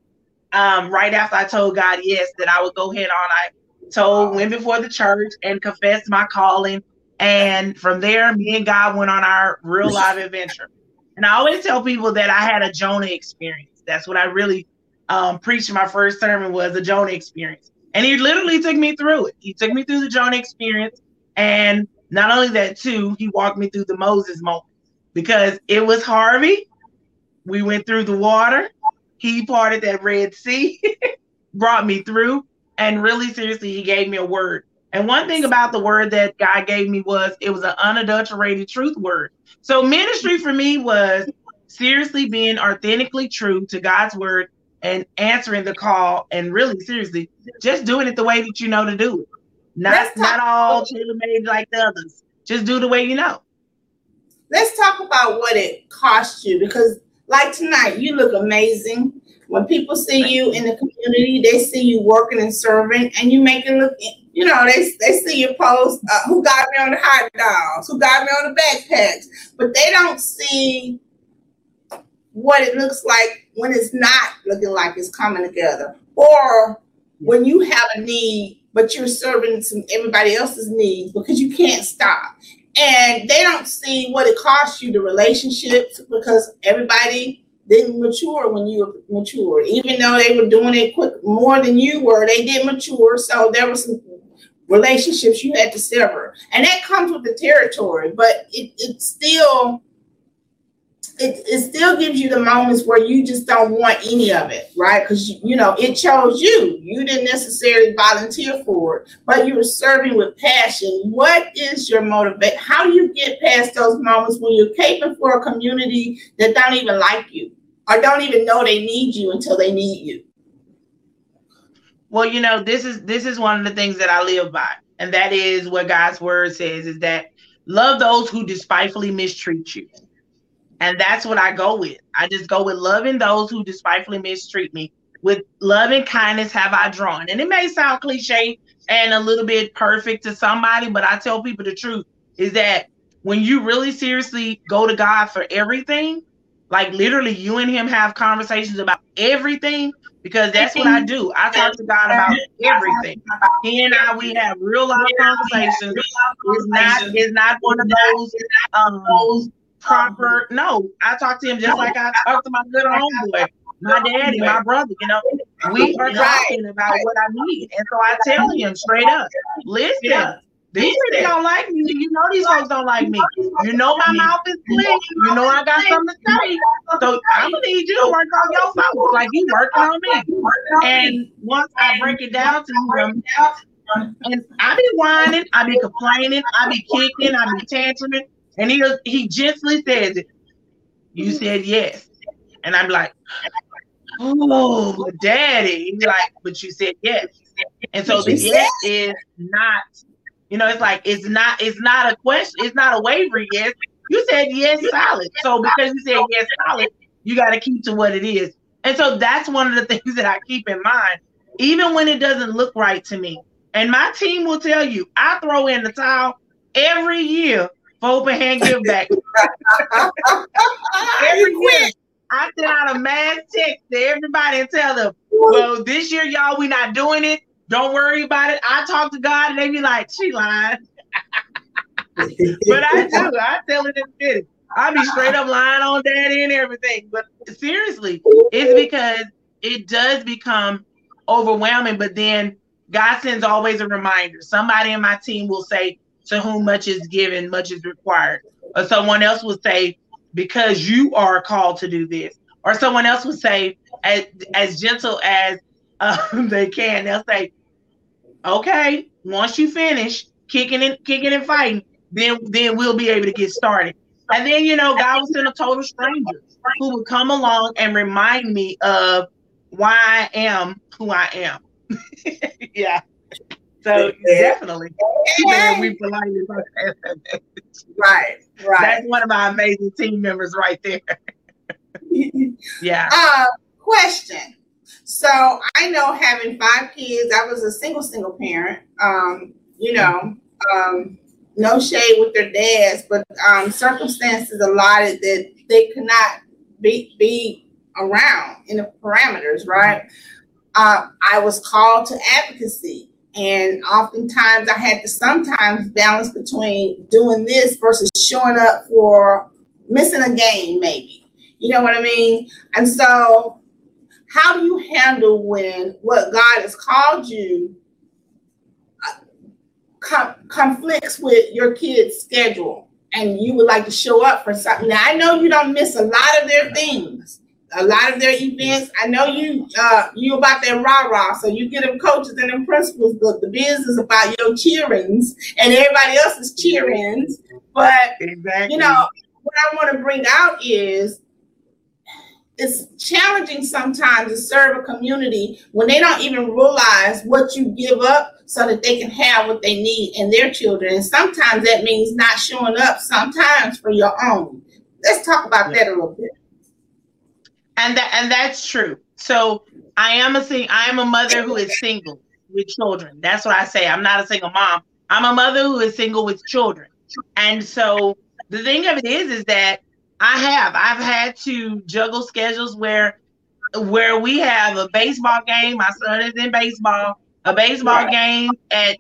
[SPEAKER 2] um, right after I told God yes that I would go ahead on. I told went before the church and confessed my calling. And from there, me and God went on our real life adventure. And I always tell people that I had a Jonah experience. That's what I really um, preached in my first sermon was a Jonah experience. And he literally took me through it. He took me through the Jonah experience. And not only that, too, he walked me through the Moses moment because it was Harvey. We went through the water. He parted that Red Sea, brought me through. And really, seriously, he gave me a word. And one thing about the word that God gave me was it was an unadulterated truth word. So ministry for me was seriously being authentically true to God's word and answering the call and really seriously just doing it the way that you know to do it. Not not all tailor made like the others. Just do the way you know.
[SPEAKER 1] Let's talk about what it cost you because like tonight, you look amazing. When people see you in the community, they see you working and serving, and you make it look. You know, they they see your post. Uh, who got me on the hot dogs? Who got me on the backpacks? But they don't see what it looks like when it's not looking like it's coming together, or when you have a need but you're serving some everybody else's needs because you can't stop. And they don't see what it costs you the relationships because everybody didn't mature when you matured. Even though they were doing it quick more than you were, they did mature. So there were some relationships you had to sever. And that comes with the territory, but it, it still it, it still gives you the moments where you just don't want any of it, right? Because you know it chose you. You didn't necessarily volunteer for it, but you were serving with passion. What is your motivate? How do you get past those moments when you're caping for a community that don't even like you or don't even know they need you until they need you?
[SPEAKER 2] Well, you know, this is this is one of the things that I live by, and that is what God's word says: is that love those who despitefully mistreat you. And that's what I go with. I just go with loving those who despitefully mistreat me. With love and kindness have I drawn. And it may sound cliche and a little bit perfect to somebody, but I tell people the truth is that when you really seriously go to God for everything, like literally you and him have conversations about everything, because that's what I do. I talk to God about everything. He and I, we have real life conversations. It's not, it's not one of those um, proper. No, I talk to him just like I talk to my good homeboy, my daddy, my brother. You know, we are talking about what I need, and so I tell him straight up, listen. These people don't like me. You know these folks don't like me. You know my mouth is slick. You know I got something to say. So I'm gonna need you to work on your folks like you working on me. And once I break it down to him, and I be whining, I be complaining, I be kicking, I be tantruming. And he he gently says it. You said yes. And I'm like, oh, daddy. He's like, but you said yes. And so the yes is not, you know, it's like it's not, it's not a question, it's not a wavering yes. You said yes, solid. So because you said yes, solid, you got to keep to what it is. And so that's one of the things that I keep in mind, even when it doesn't look right to me. And my team will tell you, I throw in the towel every year for open hand give back. every year. I send out a mass text to everybody and tell them, well, this year, y'all, we not doing it. Don't worry about it. I talk to God and they be like, she lying. but I do. I tell it in the I be straight up lying on daddy and everything. But seriously, it's because it does become overwhelming. But then God sends always a reminder. Somebody in my team will say, To whom much is given, much is required. Or someone else will say, Because you are called to do this. Or someone else will say, as, as gentle as um, they can, they'll say, Okay, once you finish kicking and kicking and fighting, then then we'll be able to get started. And then you know, God will send a total stranger who will come along and remind me of why I am who I am. yeah. So definitely, we politely
[SPEAKER 1] right, right.
[SPEAKER 2] That's one of my amazing team members right there. yeah.
[SPEAKER 1] Uh, question. So I know having five kids, I was a single single parent. Um, you know, um, no shade with their dads, but um, circumstances allotted that they could not be be around in the parameters, right? Uh, I was called to advocacy, and oftentimes I had to sometimes balance between doing this versus showing up for missing a game, maybe. You know what I mean? And so, how do you handle when what God has called you com- conflicts with your kid's schedule and you would like to show up for something. Now I know you don't miss a lot of their things, a lot of their events. I know you uh you about their rah rah, so you get them coaches and them principals. But the business about your cheerings and everybody else's cheerings. But exactly. you know what I want to bring out is it's challenging sometimes to serve a community when they don't even realize what you give up so that they can have what they need and their children. And sometimes that means not showing up sometimes for your own. Let's talk about yeah. that a little bit.
[SPEAKER 2] And that and that's true. So I am a sing I am a mother who is single with children. That's what I say. I'm not a single mom. I'm a mother who is single with children. And so the thing of it is is that I have. I've had to juggle schedules where where we have a baseball game. My son is in baseball, a baseball right. game at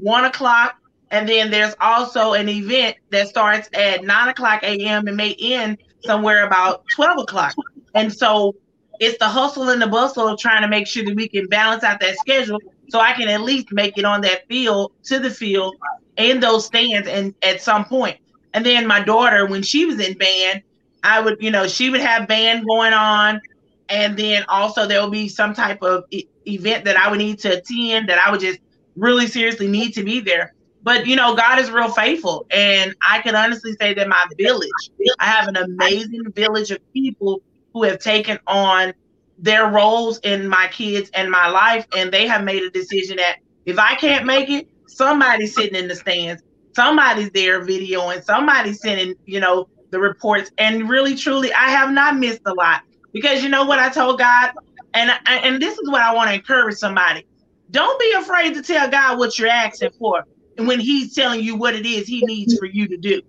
[SPEAKER 2] one o'clock, and then there's also an event that starts at nine o'clock a.m. and may end somewhere about twelve o'clock. And so it's the hustle and the bustle of trying to make sure that we can balance out that schedule so I can at least make it on that field to the field in those stands and at some point. And then my daughter, when she was in band, I would, you know, she would have band going on. And then also there would be some type of e- event that I would need to attend that I would just really seriously need to be there. But, you know, God is real faithful. And I can honestly say that my village, I have an amazing village of people who have taken on their roles in my kids and my life. And they have made a decision that if I can't make it, somebody's sitting in the stands somebody's there videoing, somebody's sending, you know, the reports. And really, truly, I have not missed a lot because you know what I told God, and and this is what I want to encourage somebody. Don't be afraid to tell God what you're asking for and when He's telling you what it is He needs for you to do.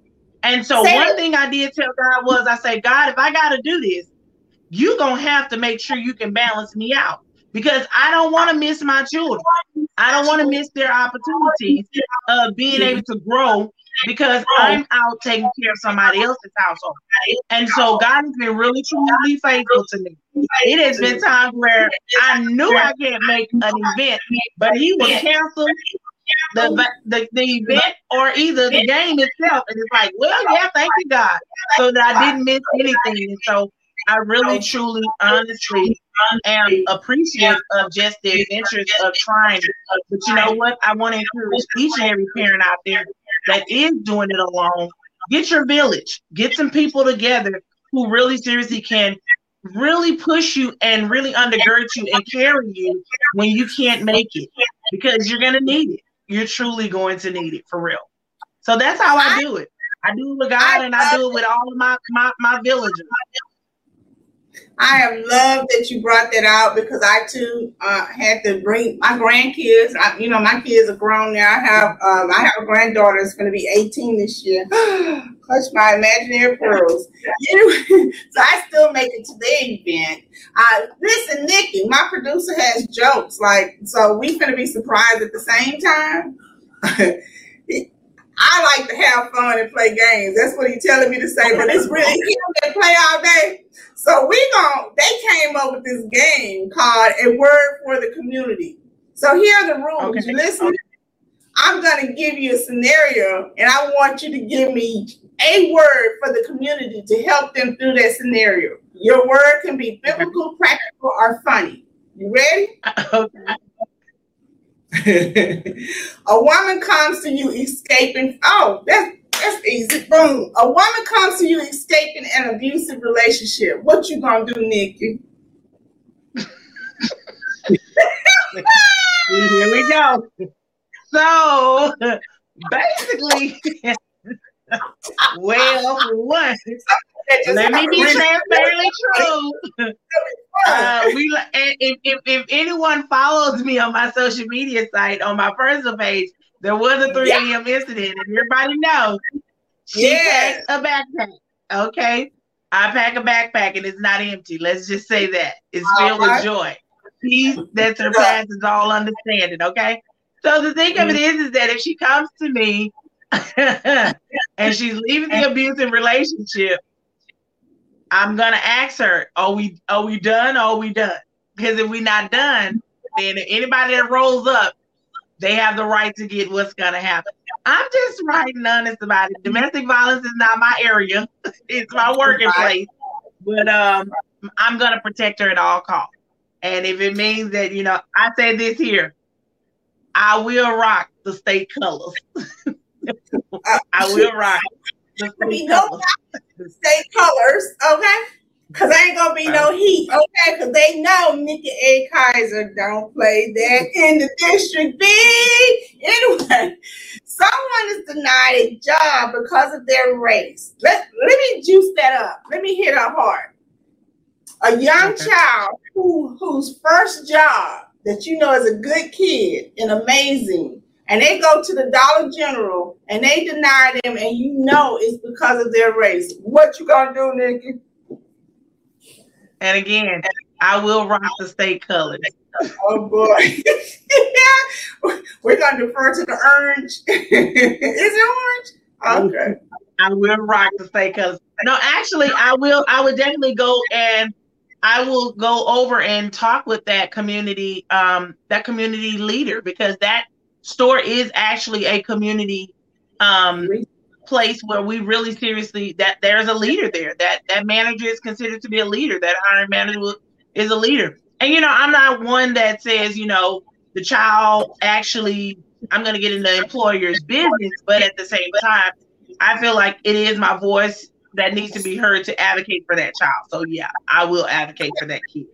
[SPEAKER 2] And so Say one it. thing I did tell God was I said, God, if I got to do this, you're gonna have to make sure you can balance me out because I don't want to miss my children. I don't want to miss their opportunities of being able to grow because I'm out taking care of somebody else's household. And so God has been really truly faithful to me. It has been times where I knew I can't make an event, but he would cancel the, the the event or either the game itself. And it's like, well, yeah, thank you, God. So that I didn't miss anything. And so I really, truly, honestly am appreciative of just the adventures of trying. But you know what? I want to encourage each and every parent out there that is doing it alone. Get your village, get some people together who really seriously can really push you and really undergird you and carry you when you can't make it because you're going to need it. You're truly going to need it for real. So that's how I do it. I do it with God and I do it with all of my, my, my villagers.
[SPEAKER 1] I have loved that you brought that out because I too uh, had to bring my grandkids. I, you know, my kids are grown now. I have um, I have a granddaughter that's going to be 18 this year. Clutch my imaginary pearls. So I still make it to the event. Uh, listen, Nikki, my producer has jokes like so. we're going to be surprised at the same time. I like to have fun and play games. That's what he's telling me to say, but it's really play all day. So we going they came up with this game called a word for the community. So here are the rules. Okay. Listen, okay. I'm gonna give you a scenario and I want you to give me a word for the community to help them through that scenario. Your word can be biblical, practical, or funny. You ready? Okay. a woman comes to you escaping. Oh, that's that's easy. Boom. A woman comes to you escaping an abusive relationship. What you gonna do, Nikki?
[SPEAKER 2] Here we go. So basically, well, one, let me be transparently true. Uh, we if, if, if anyone follows me on my social media site on my personal page, there was a 3 a.m. Yeah. incident, and everybody knows she yeah. packed a backpack. Okay. I pack a backpack and it's not empty. Let's just say that. It's uh-huh. filled with joy. Peace that surpasses all understanding. Okay. So the thing of it mm-hmm. is, is that if she comes to me and she's leaving the abusive relationship, I'm gonna ask her, are we are we done? Or are we done? Because if we're not done, then anybody that rolls up they have the right to get what's gonna happen. I'm just writing honest about it. Domestic violence is not my area; it's my working place. But um, I'm gonna protect her at all costs. And if it means that you know, I say this here, I will rock the state colors. I will rock the state colors.
[SPEAKER 1] State colors, okay. Cause ain't gonna be no heat, okay? Cause they know Nikki A. Kaiser don't play that in the district B. Anyway, someone is denied a job because of their race. Let let me juice that up. Let me hit her hard. A young okay. child who whose first job that you know is a good kid and amazing, and they go to the Dollar General and they deny them, and you know it's because of their race. What you gonna do, Nikki?
[SPEAKER 2] And again, I will rock the state colors.
[SPEAKER 1] Oh boy. We're gonna defer to the orange. Is it orange? Okay.
[SPEAKER 2] I will rock the state colors. No, actually, I will. I would definitely go and I will go over and talk with that community, um, that community leader because that store is actually a community um, place where we really seriously that there's a leader there. That that manager is considered to be a leader. That hiring manager is a leader. And you know i'm not one that says you know the child actually i'm going to get in the employer's business but at the same time i feel like it is my voice that needs to be heard to advocate for that child. So yeah i will advocate for that kid.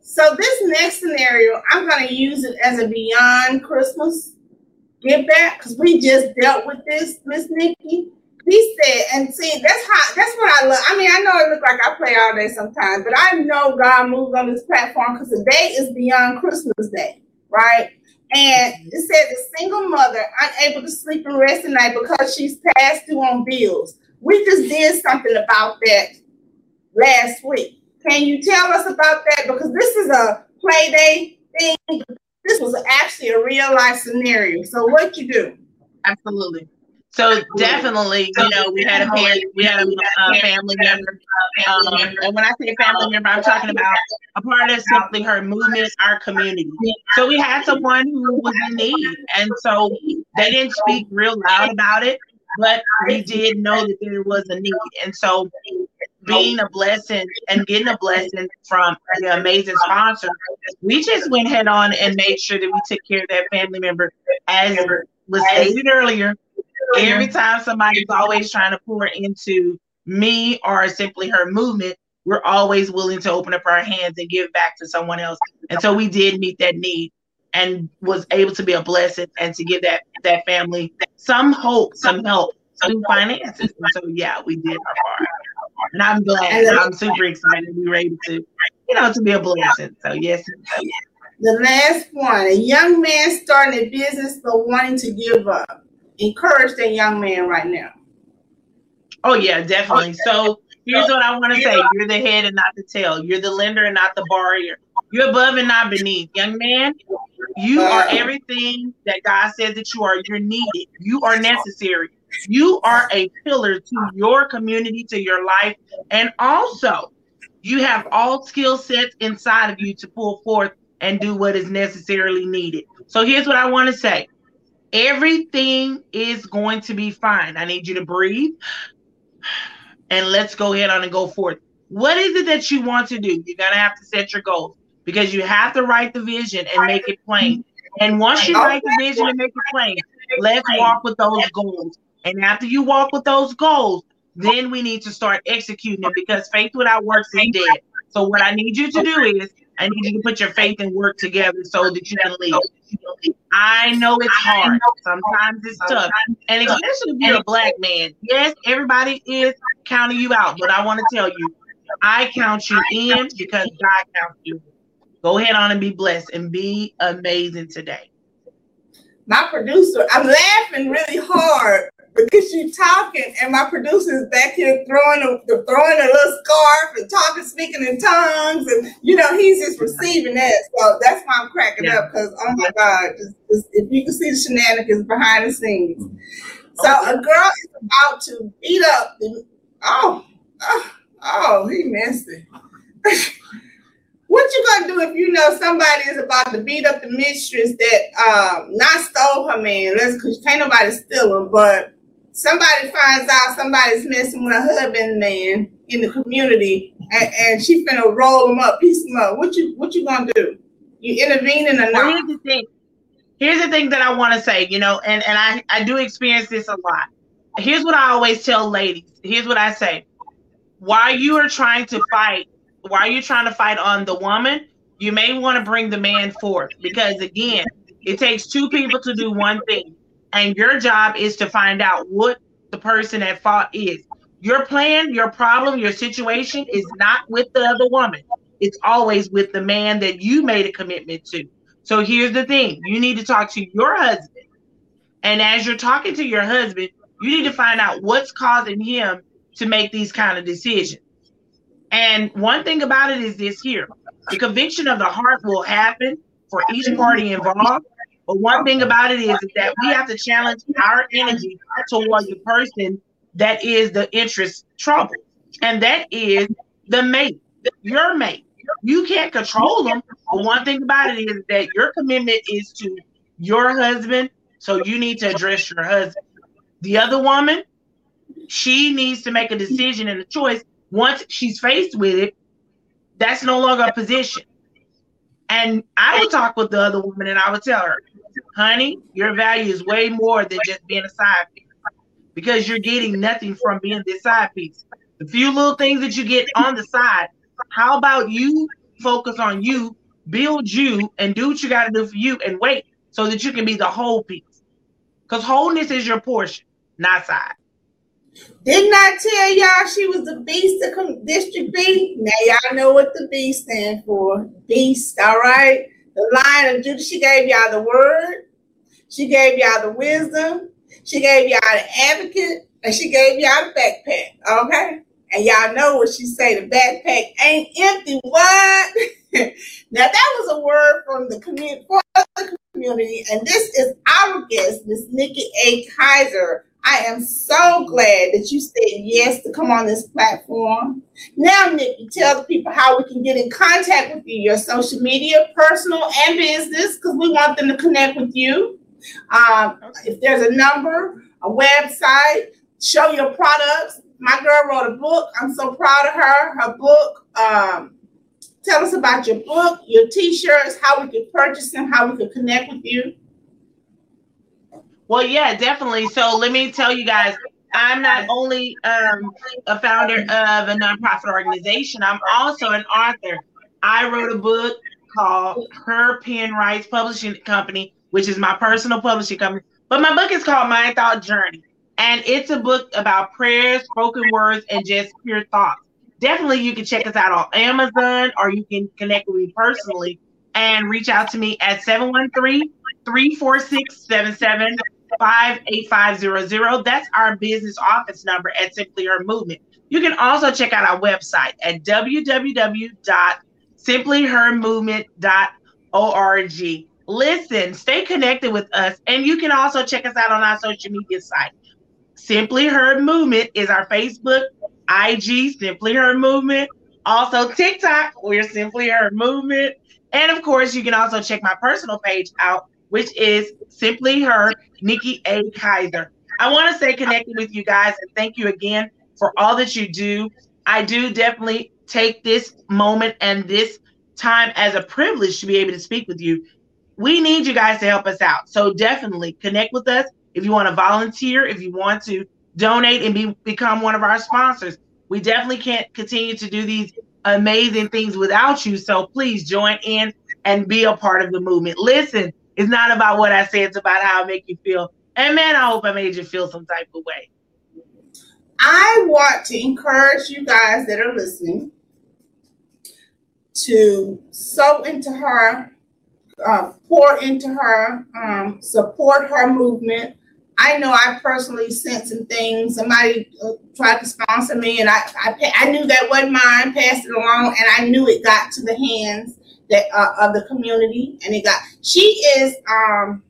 [SPEAKER 1] So this next scenario i'm going to use it as a beyond christmas get back because we just dealt with this, Miss Nikki. He said, and see, that's how that's what I love. I mean, I know it looks like I play all day sometimes, but I know God moves on this platform because today is beyond Christmas Day, right? And mm-hmm. it said a single mother unable to sleep and rest at night because she's past due on bills. We just did something about that last week. Can you tell us about that? Because this is a play day thing, this was actually a real life scenario. So what you do?
[SPEAKER 2] Absolutely. So definitely, you know, we had a parent, we had a, a family member, um, and when I say family member, I'm talking about a part of simply her movement, our community. So we had someone who was in need, and so they didn't speak real loud about it, but we did know that there was a need, and so being a blessing and getting a blessing from the amazing sponsor, we just went head on and made sure that we took care of that family member. As was stated earlier, every time somebody's always trying to pour into me or simply her movement, we're always willing to open up our hands and give back to someone else. And so we did meet that need and was able to be a blessing and to give that that family some hope, some help do finances. And so yeah, we did our part. And I'm glad. I'm super excited to be ready to, you know, to be a blessing. So yes.
[SPEAKER 1] The last one, a young man starting a business but wanting to give up. Encourage that young man right now.
[SPEAKER 2] Oh yeah, definitely. So here's what I want to say: You're the head and not the tail. You're the lender and not the borrower. You're above and not beneath, young man. You are everything that God says that you are. You're needed. You are necessary. You are a pillar to your community, to your life, and also you have all skill sets inside of you to pull forth and do what is necessarily needed. So here's what I want to say. Everything is going to be fine. I need you to breathe and let's go ahead on and go forth. What is it that you want to do? You're going to have to set your goals because you have to write the vision and make it plain. And once you write the vision and make it plain, let's walk with those goals. And after you walk with those goals, then we need to start executing them because faith without works is dead. So what I need you to do is I need you to put your faith and work together so that you can lead. I know it's hard. Sometimes it's tough. And especially if you're a black man. Yes, everybody is counting you out, but I want to tell you, I count you in because God counts you. Go ahead on and be blessed and be amazing today.
[SPEAKER 1] My producer, I'm laughing really hard because you talking and my producer is back here throwing a throwing a little scarf and talking, speaking in tongues, and you know he's just receiving that. So that's why I'm cracking yeah. up because oh my god, just, just, if you can see the shenanigans behind the scenes. So a girl is about to beat up the oh oh, oh he missed it. what you gonna do if you know somebody is about to beat up the mistress that um not stole her man? Let's cause can't nobody steal him, but somebody finds out somebody's messing with a husband man in the community and, and she finna roll them up, piece them up. What you what you gonna do? You intervening or not?
[SPEAKER 2] Well, here's the thing. Here's the thing that I want to say, you know, and, and I, I do experience this a lot. Here's what I always tell ladies. Here's what I say. While you are trying to fight, while you're trying to fight on the woman, you may want to bring the man forth because again, it takes two people to do one thing and your job is to find out what the person at fault is. Your plan, your problem, your situation is not with the other woman. It's always with the man that you made a commitment to. So here's the thing you need to talk to your husband. And as you're talking to your husband, you need to find out what's causing him to make these kind of decisions. And one thing about it is this here the conviction of the heart will happen for each party involved, but one thing about it is, that we have to challenge our energy towards the person that is the interest trouble. And that is the mate, your mate. You can't control them. But one thing about it is that your commitment is to your husband. So you need to address your husband. The other woman, she needs to make a decision and a choice. Once she's faced with it, that's no longer a position. And I would talk with the other woman and I would tell her, honey, your value is way more than just being a side piece because you're getting nothing from being this side piece. The few little things that you get on the side, how about you focus on you, build you, and do what you got to do for you and wait so that you can be the whole piece? Because wholeness is your portion, not side.
[SPEAKER 1] Didn't I tell y'all she was the beast of District B? Now y'all know what the B stands for. Beast, all right? The Lion of Judah, she gave y'all the word, she gave y'all the wisdom, she gave y'all the advocate, and she gave y'all the backpack. Okay? And y'all know what she say, the backpack ain't empty. What? now that was a word from the community for the community, and this is our guest, Miss Nikki A. Kaiser I am so glad that you said yes to come on this platform. Now, Nikki, tell the people how we can get in contact with you, your social media, personal and business, because we want them to connect with you. Um, if there's a number, a website, show your products. My girl wrote a book. I'm so proud of her. Her book. Um, tell us about your book, your t-shirts, how we can purchase them, how we can connect with you.
[SPEAKER 2] Well, yeah, definitely. So let me tell you guys, I'm not only um, a founder of a nonprofit organization, I'm also an author. I wrote a book called Her Pen Writes Publishing Company, which is my personal publishing company. But my book is called Mind Thought Journey. And it's a book about prayers, spoken words, and just pure thoughts. Definitely, you can check us out on Amazon or you can connect with me personally and reach out to me at 713 346 7758 That's our business office number at Simply Her Movement. You can also check out our website at www.simplyhermovement.org. Listen, stay connected with us, and you can also check us out on our social media site. Simply Her Movement is our Facebook, IG, Simply Her Movement. Also, TikTok, we're Simply Her Movement. And of course, you can also check my personal page out, which is Simply Her, Nikki A. Kaiser. I want to stay connected with you guys and thank you again for all that you do. I do definitely take this moment and this time as a privilege to be able to speak with you. We need you guys to help us out. So definitely connect with us if you want to volunteer, if you want to donate and be, become one of our sponsors. We definitely can't continue to do these amazing things without you. So please join in and be a part of the movement. Listen, it's not about what I say, it's about how I make you feel. And man, I hope I made you feel some type of way.
[SPEAKER 1] I want to encourage you guys that are listening to sow into her, uh, pour into her, um, support her movement. I know I personally sent some things. Somebody uh, tried to sponsor me, and I, I, I knew that wasn't mine. Passed it along, and I knew it got to the hands that uh, of the community, and it got. She is um,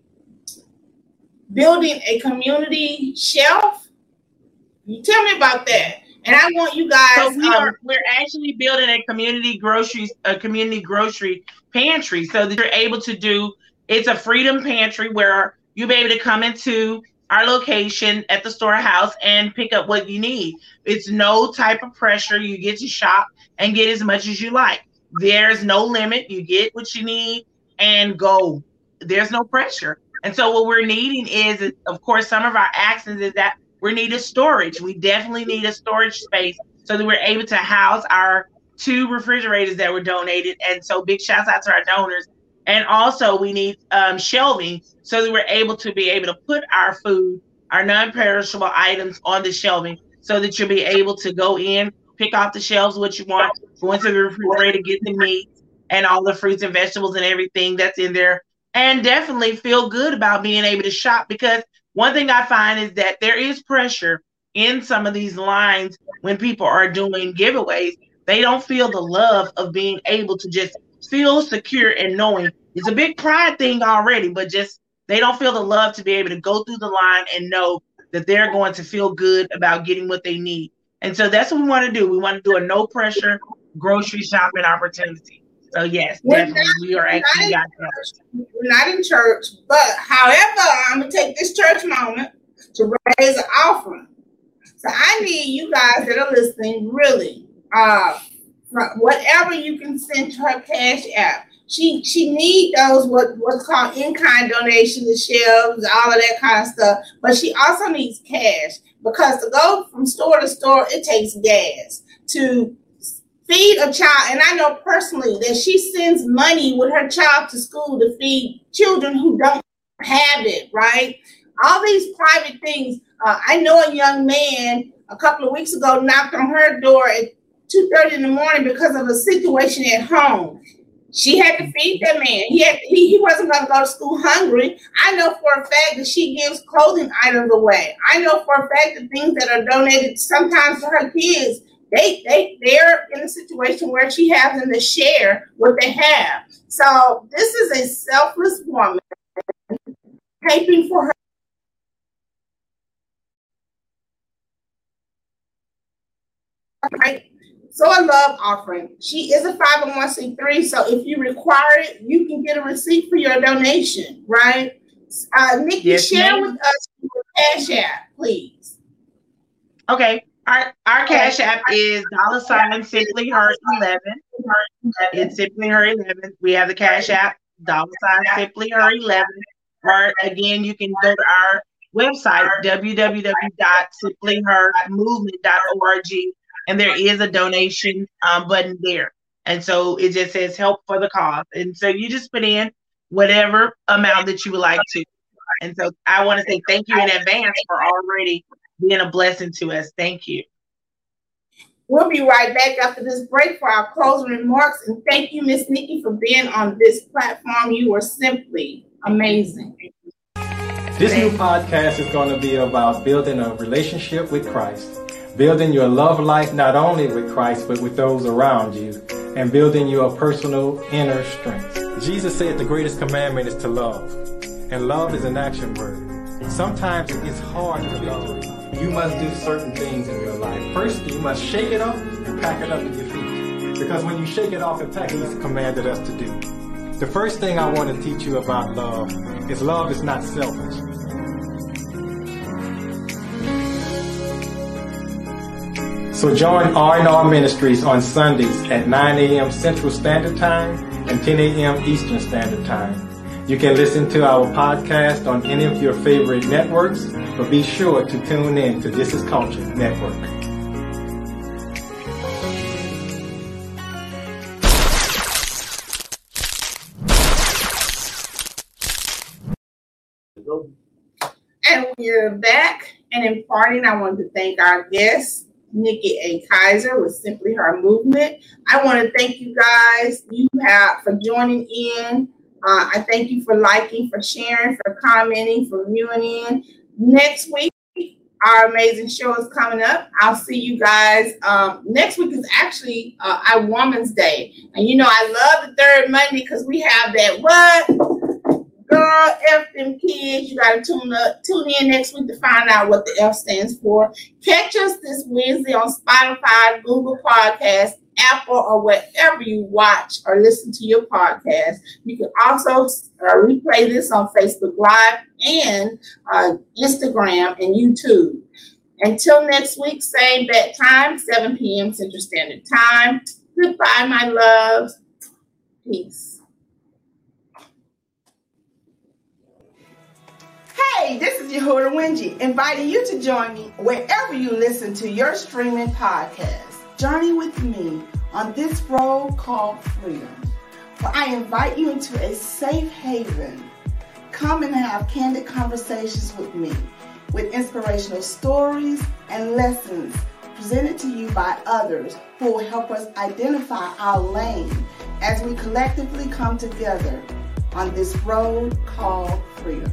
[SPEAKER 1] building a community shelf you tell me about that. And I want you guys.
[SPEAKER 2] So we um, are we're actually building a community grocery a community grocery pantry so that you're able to do. It's a freedom pantry where you'll be able to come into our location at the storehouse and pick up what you need. It's no type of pressure. You get to shop and get as much as you like. There's no limit. You get what you need and go. There's no pressure. And so what we're needing is, of course, some of our actions is that we need a storage. We definitely need a storage space so that we're able to house our two refrigerators that were donated. And so big shouts out to our donors. And also we need um, shelving so that we're able to be able to put our food, our non-perishable items on the shelving so that you'll be able to go in, pick off the shelves what you want, go into the refrigerator, get the meat and all the fruits and vegetables and everything that's in there. And definitely feel good about being able to shop because one thing I find is that there is pressure in some of these lines when people are doing giveaways. They don't feel the love of being able to just feel secure and knowing it's a big pride thing already, but just they don't feel the love to be able to go through the line and know that they're going to feel good about getting what they need. And so that's what we want to do. We want to do a no pressure grocery shopping opportunity. So yes, we're definitely not, we are actually
[SPEAKER 1] not We're not in church, but however, I'm gonna take this church moment to raise an offering. So I need you guys that are listening, really, uh, whatever you can send to her cash app. She she need those what what's called in kind donations, the shelves, all of that kind of stuff. But she also needs cash because to go from store to store, it takes gas to feed a child, and I know personally that she sends money with her child to school to feed children who don't have it, right? All these private things. Uh, I know a young man a couple of weeks ago knocked on her door at 2.30 in the morning because of a situation at home. She had to feed that man. He had he, he wasn't going to go to school hungry. I know for a fact that she gives clothing items away. I know for a fact that things that are donated sometimes to her kids they they they're in a situation where she has them to share what they have. So this is a selfless woman taping for her. Right. So a love offering. She is a 501c3. So if you require it, you can get a receipt for your donation, right? Uh, Nikki, yes, share ma'am. with us your cash app, please.
[SPEAKER 2] Okay. Our our cash app is dollar sign simply her eleven. It's simply her eleven. We have the cash app dollar sign simply her eleven. Or again, you can go to our website www.simplyhermovement.org, and there is a donation um, button there. And so it just says help for the cause. And so you just put in whatever amount that you would like to. And so I want to say thank you in advance for already being a blessing to us. Thank you.
[SPEAKER 1] We'll be right back after this break for our closing remarks. And thank you, Miss Nikki, for being on this platform. You are simply amazing.
[SPEAKER 3] This new podcast is going to be about building a relationship with Christ, building your love life not only with Christ, but with those around you, and building your personal inner strength. Jesus said the greatest commandment is to love, and love is an action word. Sometimes it's hard to love you must do certain things in your life. First, you must shake it off and pack it up in your feet. Because when you shake it off and pack it, He's commanded us to do. The first thing I want to teach you about love is love is not selfish. So join R&R Ministries on Sundays at 9 a.m. Central Standard Time and 10 a.m. Eastern Standard Time. You can listen to our podcast on any of your favorite networks, but be sure to tune in to This is Culture Network.
[SPEAKER 1] And we're back. And in parting, I want to thank our guest, Nikki A. Kaiser with Simply Her Movement. I want to thank you guys you have for joining in uh, I thank you for liking, for sharing, for commenting, for viewing in. Next week, our amazing show is coming up. I'll see you guys. Um, next week is actually uh, our Woman's Day. And you know, I love the third Monday because we have that what? Girl, F them kids. You got to tune up, tune in next week to find out what the F stands for. Catch us this Wednesday on Spotify, Google Podcasts, Apple or wherever you watch or listen to your podcast. You can also uh, replay this on Facebook Live and uh, Instagram and YouTube. Until next week, same bat time, 7 p.m. Central Standard Time. Goodbye, my loves. Peace. Hey, this is Yehuda Winji, inviting you to join me wherever you listen to your streaming podcast. Journey with me on this road called freedom, where I invite you into a safe haven. Come and have candid conversations with me with inspirational stories and lessons presented to you by others who will help us identify our lane as we collectively come together on this road called freedom.